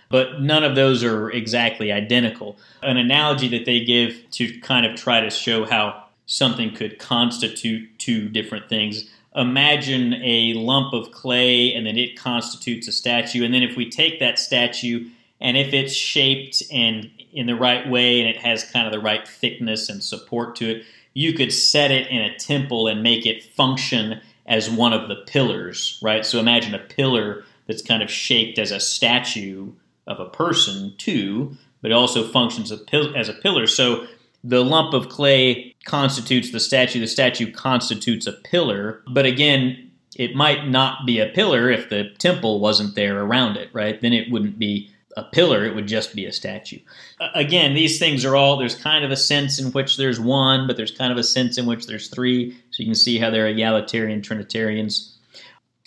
But none of those are exactly identical. An analogy that they give to kind of try to show how something could constitute two different things imagine a lump of clay and then it constitutes a statue. And then if we take that statue and if it's shaped and in the right way and it has kind of the right thickness and support to it, you could set it in a temple and make it function as one of the pillars, right? So imagine a pillar that's kind of shaped as a statue of a person too, but it also functions as a pillar. So the lump of clay constitutes the statue, the statue constitutes a pillar. But again, it might not be a pillar if the temple wasn't there around it, right? Then it wouldn't be a pillar, it would just be a statue. Again, these things are all, there's kind of a sense in which there's one, but there's kind of a sense in which there's three. So you can see how they're egalitarian Trinitarians.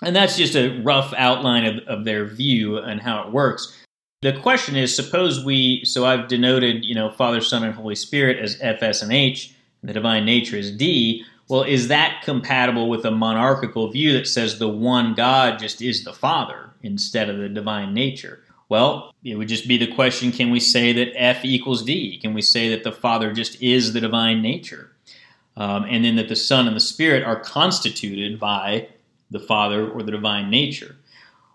And that's just a rough outline of, of their view and how it works. The question is suppose we, so I've denoted, you know, Father, Son, and Holy Spirit as F, S, and H, and the divine nature is D. Well, is that compatible with a monarchical view that says the one God just is the Father instead of the divine nature? Well, it would just be the question can we say that F equals D? Can we say that the Father just is the divine nature? Um, and then that the Son and the Spirit are constituted by the Father or the divine nature?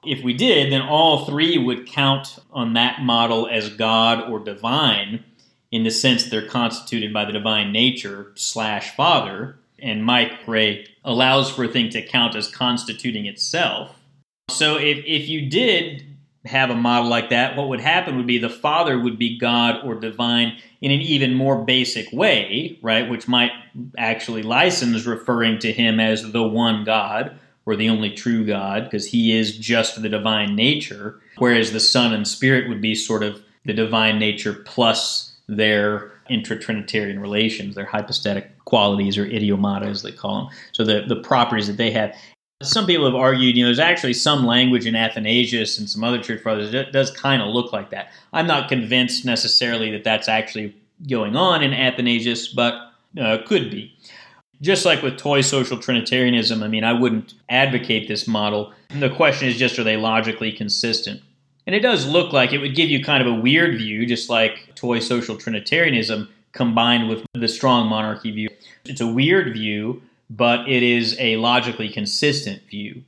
If we did, then all three would count on that model as God or divine in the sense they're constituted by the divine nature slash Father. And Mike Rea allows for a thing to count as constituting itself. So if, if you did have a model like that, what would happen would be the Father would be God or divine in an even more basic way, right? Which might actually license referring to him as the one God or the only true God, because he is just the divine nature, whereas the Son and Spirit would be sort of the divine nature plus their intra-Trinitarian relations, their hypostatic qualities or idiomata, as they call them. So the, the properties that they have. Some people have argued, you know, there's actually some language in Athanasius and some other church fathers that does kind of look like that. I'm not convinced necessarily that that's actually going on in Athanasius, but uh, could be just like with toy social Trinitarianism, I mean, I wouldn't advocate this model. The question is just are they logically consistent? And it does look like it would give you kind of a weird view, just like toy social Trinitarianism combined with the strong monarchy view. It's a weird view, but it is a logically consistent view.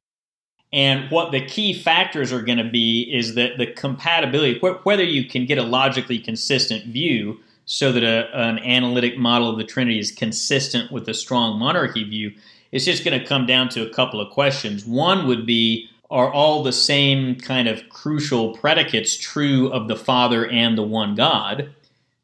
And what the key factors are going to be is that the compatibility, whether you can get a logically consistent view so that a, an analytic model of the Trinity is consistent with a strong monarchy view, it's just going to come down to a couple of questions. One would be Are all the same kind of crucial predicates true of the Father and the one God?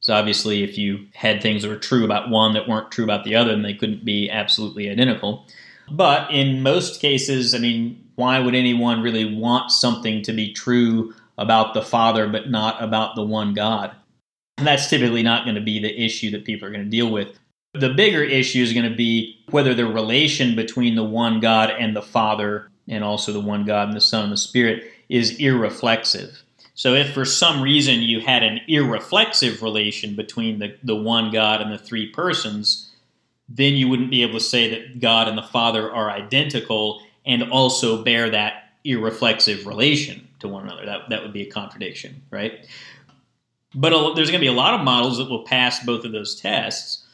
So obviously, if you had things that were true about one that weren't true about the other, then they couldn't be absolutely identical. But in most cases, I mean, why would anyone really want something to be true about the Father but not about the one God? And that's typically not going to be the issue that people are going to deal with. The bigger issue is going to be whether the relation between the one God and the Father, and also the one God and the Son and the Spirit, is irreflexive. So, if for some reason you had an irreflexive relation between the, the one God and the three persons, then you wouldn't be able to say that God and the Father are identical and also bear that irreflexive relation to one another. That, that would be a contradiction, right? But there's going to be a lot of models that will pass both of those tests.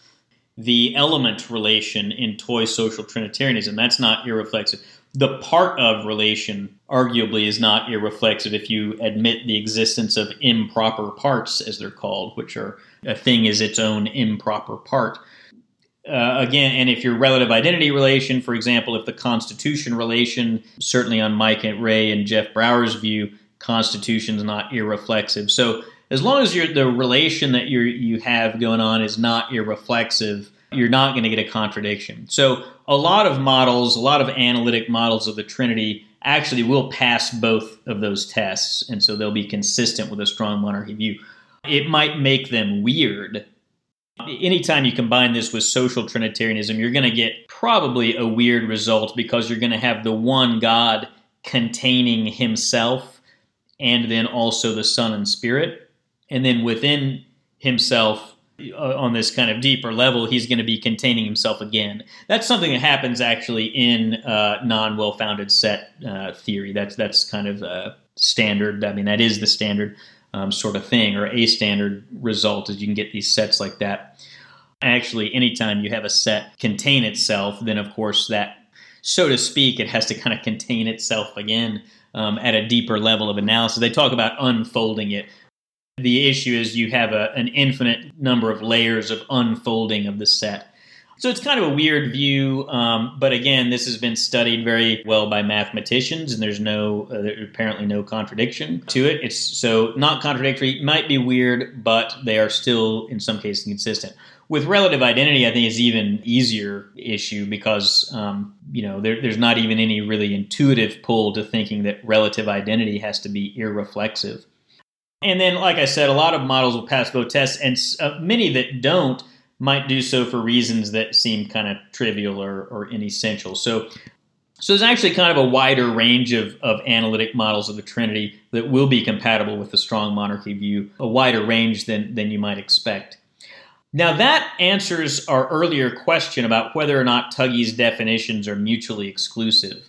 The element relation in toy social Trinitarianism, that's not irreflexive. The part of relation, arguably, is not irreflexive if you admit the existence of improper parts, as they're called, which are a thing is its own improper part. Uh, again, and if your relative identity relation, for example, if the constitution relation, certainly on Mike and Rea and Jeff Brower's view, constitution is not irreflexive. So as long as the relation that you you have going on is not irreflexive, you're not going to get a contradiction. So a lot of models, a lot of analytic models of the Trinity actually will pass both of those tests, and so they'll be consistent with a strong monarchy view. It might make them weird Anytime you combine this with social Trinitarianism, you're going to get probably a weird result because you're going to have the one God containing himself and then also the Son and Spirit. And then within himself, on this kind of deeper level, he's going to be containing himself again. That's something that happens actually in uh, non well founded set uh, theory. That's, that's kind of uh, standard. I mean, that is the standard um, sort of thing, or a standard result is you can get these sets like that. Actually, anytime you have a set contain itself, then of course that, so to speak, it has to kind of contain itself again um, at a deeper level of analysis. They talk about unfolding it. The issue is you have a, an infinite number of layers of unfolding of the set. So it's kind of a weird view, um, but again, this has been studied very well by mathematicians, and there's no uh, there's apparently no contradiction to it. It's so not contradictory, might be weird, but they are still in some cases consistent. With relative identity, I think is even easier issue because um, you know there, there's not even any really intuitive pull to thinking that relative identity has to be irreflexive. And then, like I said, a lot of models will pass both tests, and uh, many that don't might do so for reasons that seem kind of trivial or, or inessential. So, so there's actually kind of a wider range of, of analytic models of the Trinity that will be compatible with the strong monarchy view, a wider range than, than you might expect. Now, that answers our earlier question about whether or not Tuggy's definitions are mutually exclusive.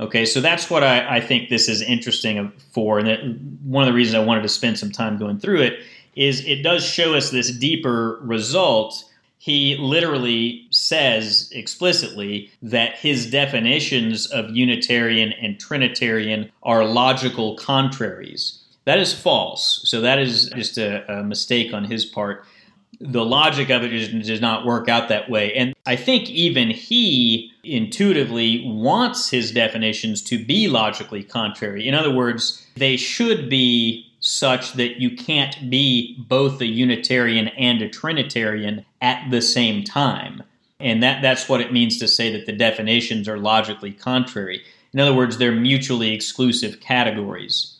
Okay, so that's what I, I think this is interesting for, and that one of the reasons I wanted to spend some time going through it is it does show us this deeper result. He literally says explicitly that his definitions of Unitarian and Trinitarian are logical contraries. That is false. So that is just a, a mistake on his part. The logic of it just does not work out that way. And I think even he intuitively wants his definitions to be logically contrary. In other words, they should be such that you can't be both a Unitarian and a Trinitarian at the same time. And that, that's what it means to say that the definitions are logically contrary. In other words, they're mutually exclusive categories.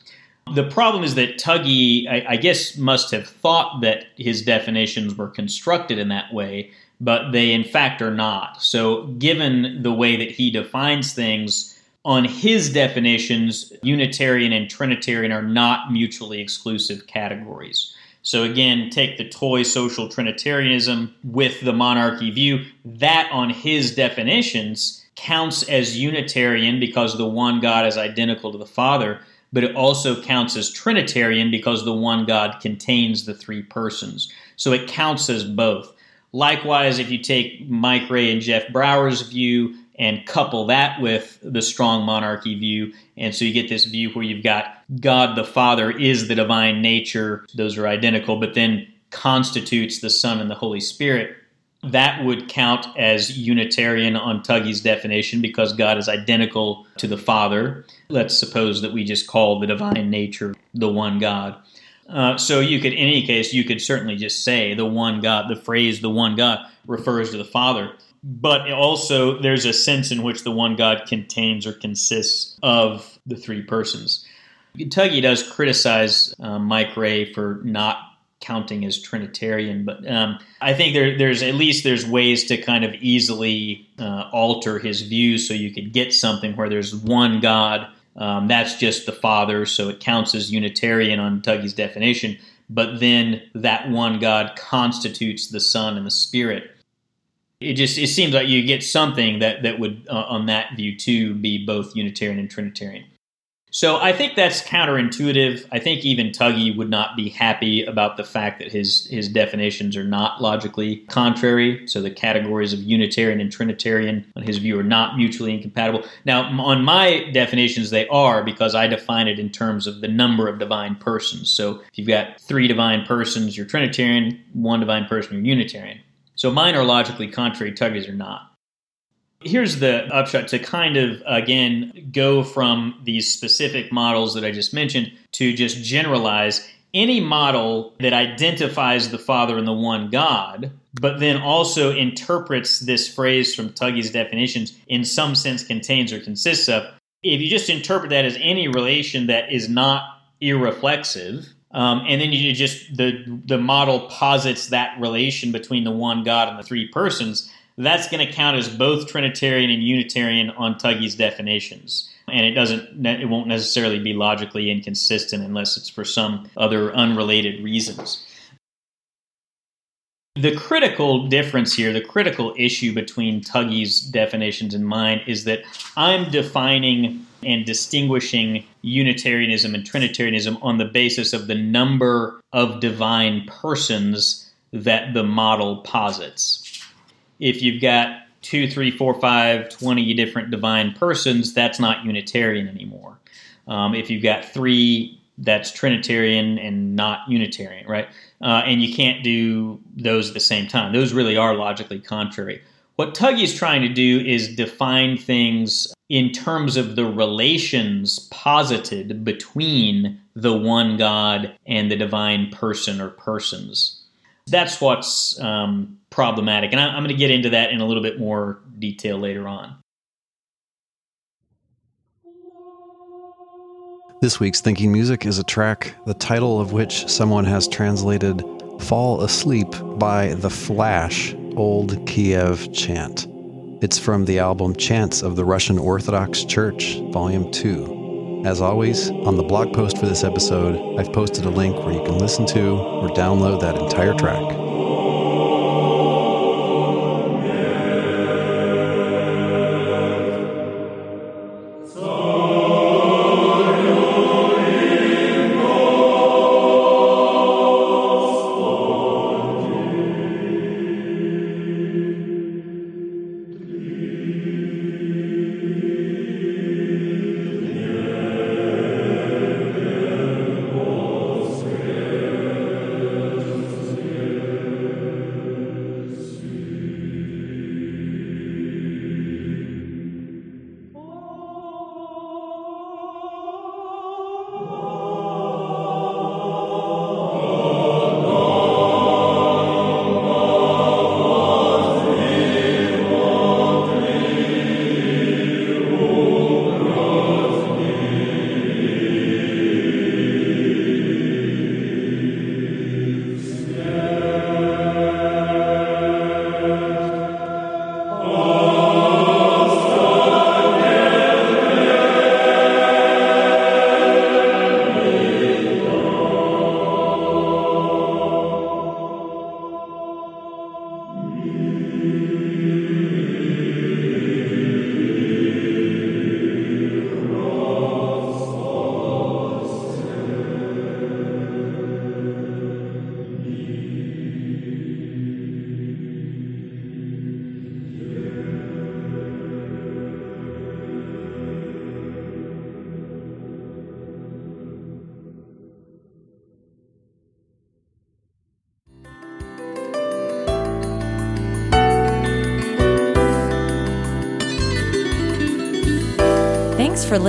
The problem is that Tuggy, I, I guess, must have thought that his definitions were constructed in that way, but they in fact are not. So, given the way that he defines things, on his definitions, Unitarian and Trinitarian are not mutually exclusive categories. So, again, take the toy social Trinitarianism with the monarchy view. That, on his definitions, counts as Unitarian because the one God is identical to the Father, but it also counts as Trinitarian because the one God contains the three persons. So it counts as both. Likewise, if you take Mike Rea and Jeff Brower's view, and couple that with the strong monarchy view. And so you get this view where you've got God the Father is the divine nature, those are identical, but then constitutes the Son and the Holy Spirit. That would count as Unitarian on Tuggy's definition because God is identical to the Father. Let's suppose that we just call the divine nature the one God. Uh, so you could, in any case, you could certainly just say the one God. The phrase "the one God" refers to the Father, but also there's a sense in which the one God contains or consists of the three persons. Tuggy does criticize uh, Mike Rea for not counting as Trinitarian, but um, I think there, there's at least there's ways to kind of easily uh, alter his views so you could get something where there's one God. Um, that's just the Father, so it counts as Unitarian on Tuggy's definition. But then that one God constitutes the Son and the Spirit. It just it seems like you get something that that would uh, on that view too be both Unitarian and Trinitarian. So I think that's counterintuitive. I think even Tuggy would not be happy about the fact that his his definitions are not logically contrary. So the categories of Unitarian and Trinitarian, on his view, are not mutually incompatible. Now, on my definitions, they are because I define it in terms of the number of divine persons. So if you've got three divine persons, you're Trinitarian. One divine person, you're Unitarian. So mine are logically contrary. Tuggy's are not. Here's the upshot to kind of, again, go from these specific models that I just mentioned to just generalize any model that identifies the Father and the one God, but then also interprets this phrase from Tuggy's definitions in some sense contains or consists of. If you just interpret that as any relation that is not irreflexive, um, and then you just the the model posits that relation between the one God and the three persons that's going to count as both Trinitarian and Unitarian on Tuggy's definitions. And it doesn't, it won't necessarily be logically inconsistent unless it's for some other unrelated reasons. The critical difference here, the critical issue between Tuggy's definitions and mine is that I'm defining and distinguishing Unitarianism and Trinitarianism on the basis of the number of divine persons that the model posits if you've got two, three, four, five, 20 different divine persons, that's not Unitarian anymore. Um, if you've got three, that's Trinitarian and not Unitarian, right? Uh, and you can't do those at the same time. Those really are logically contrary. What Tuggy is trying to do is define things in terms of the relations posited between the one God and the divine person or persons. That's what's um, problematic. And I, I'm going to get into that in a little bit more detail later on. This week's Thinking Music is a track, the title of which someone has translated Fall Asleep by The Flash Old Kiev Chant. It's from the album Chants of the Russian Orthodox Church, Volume 2. As always, on the blog post for this episode, I've posted a link where you can listen to or download that entire track.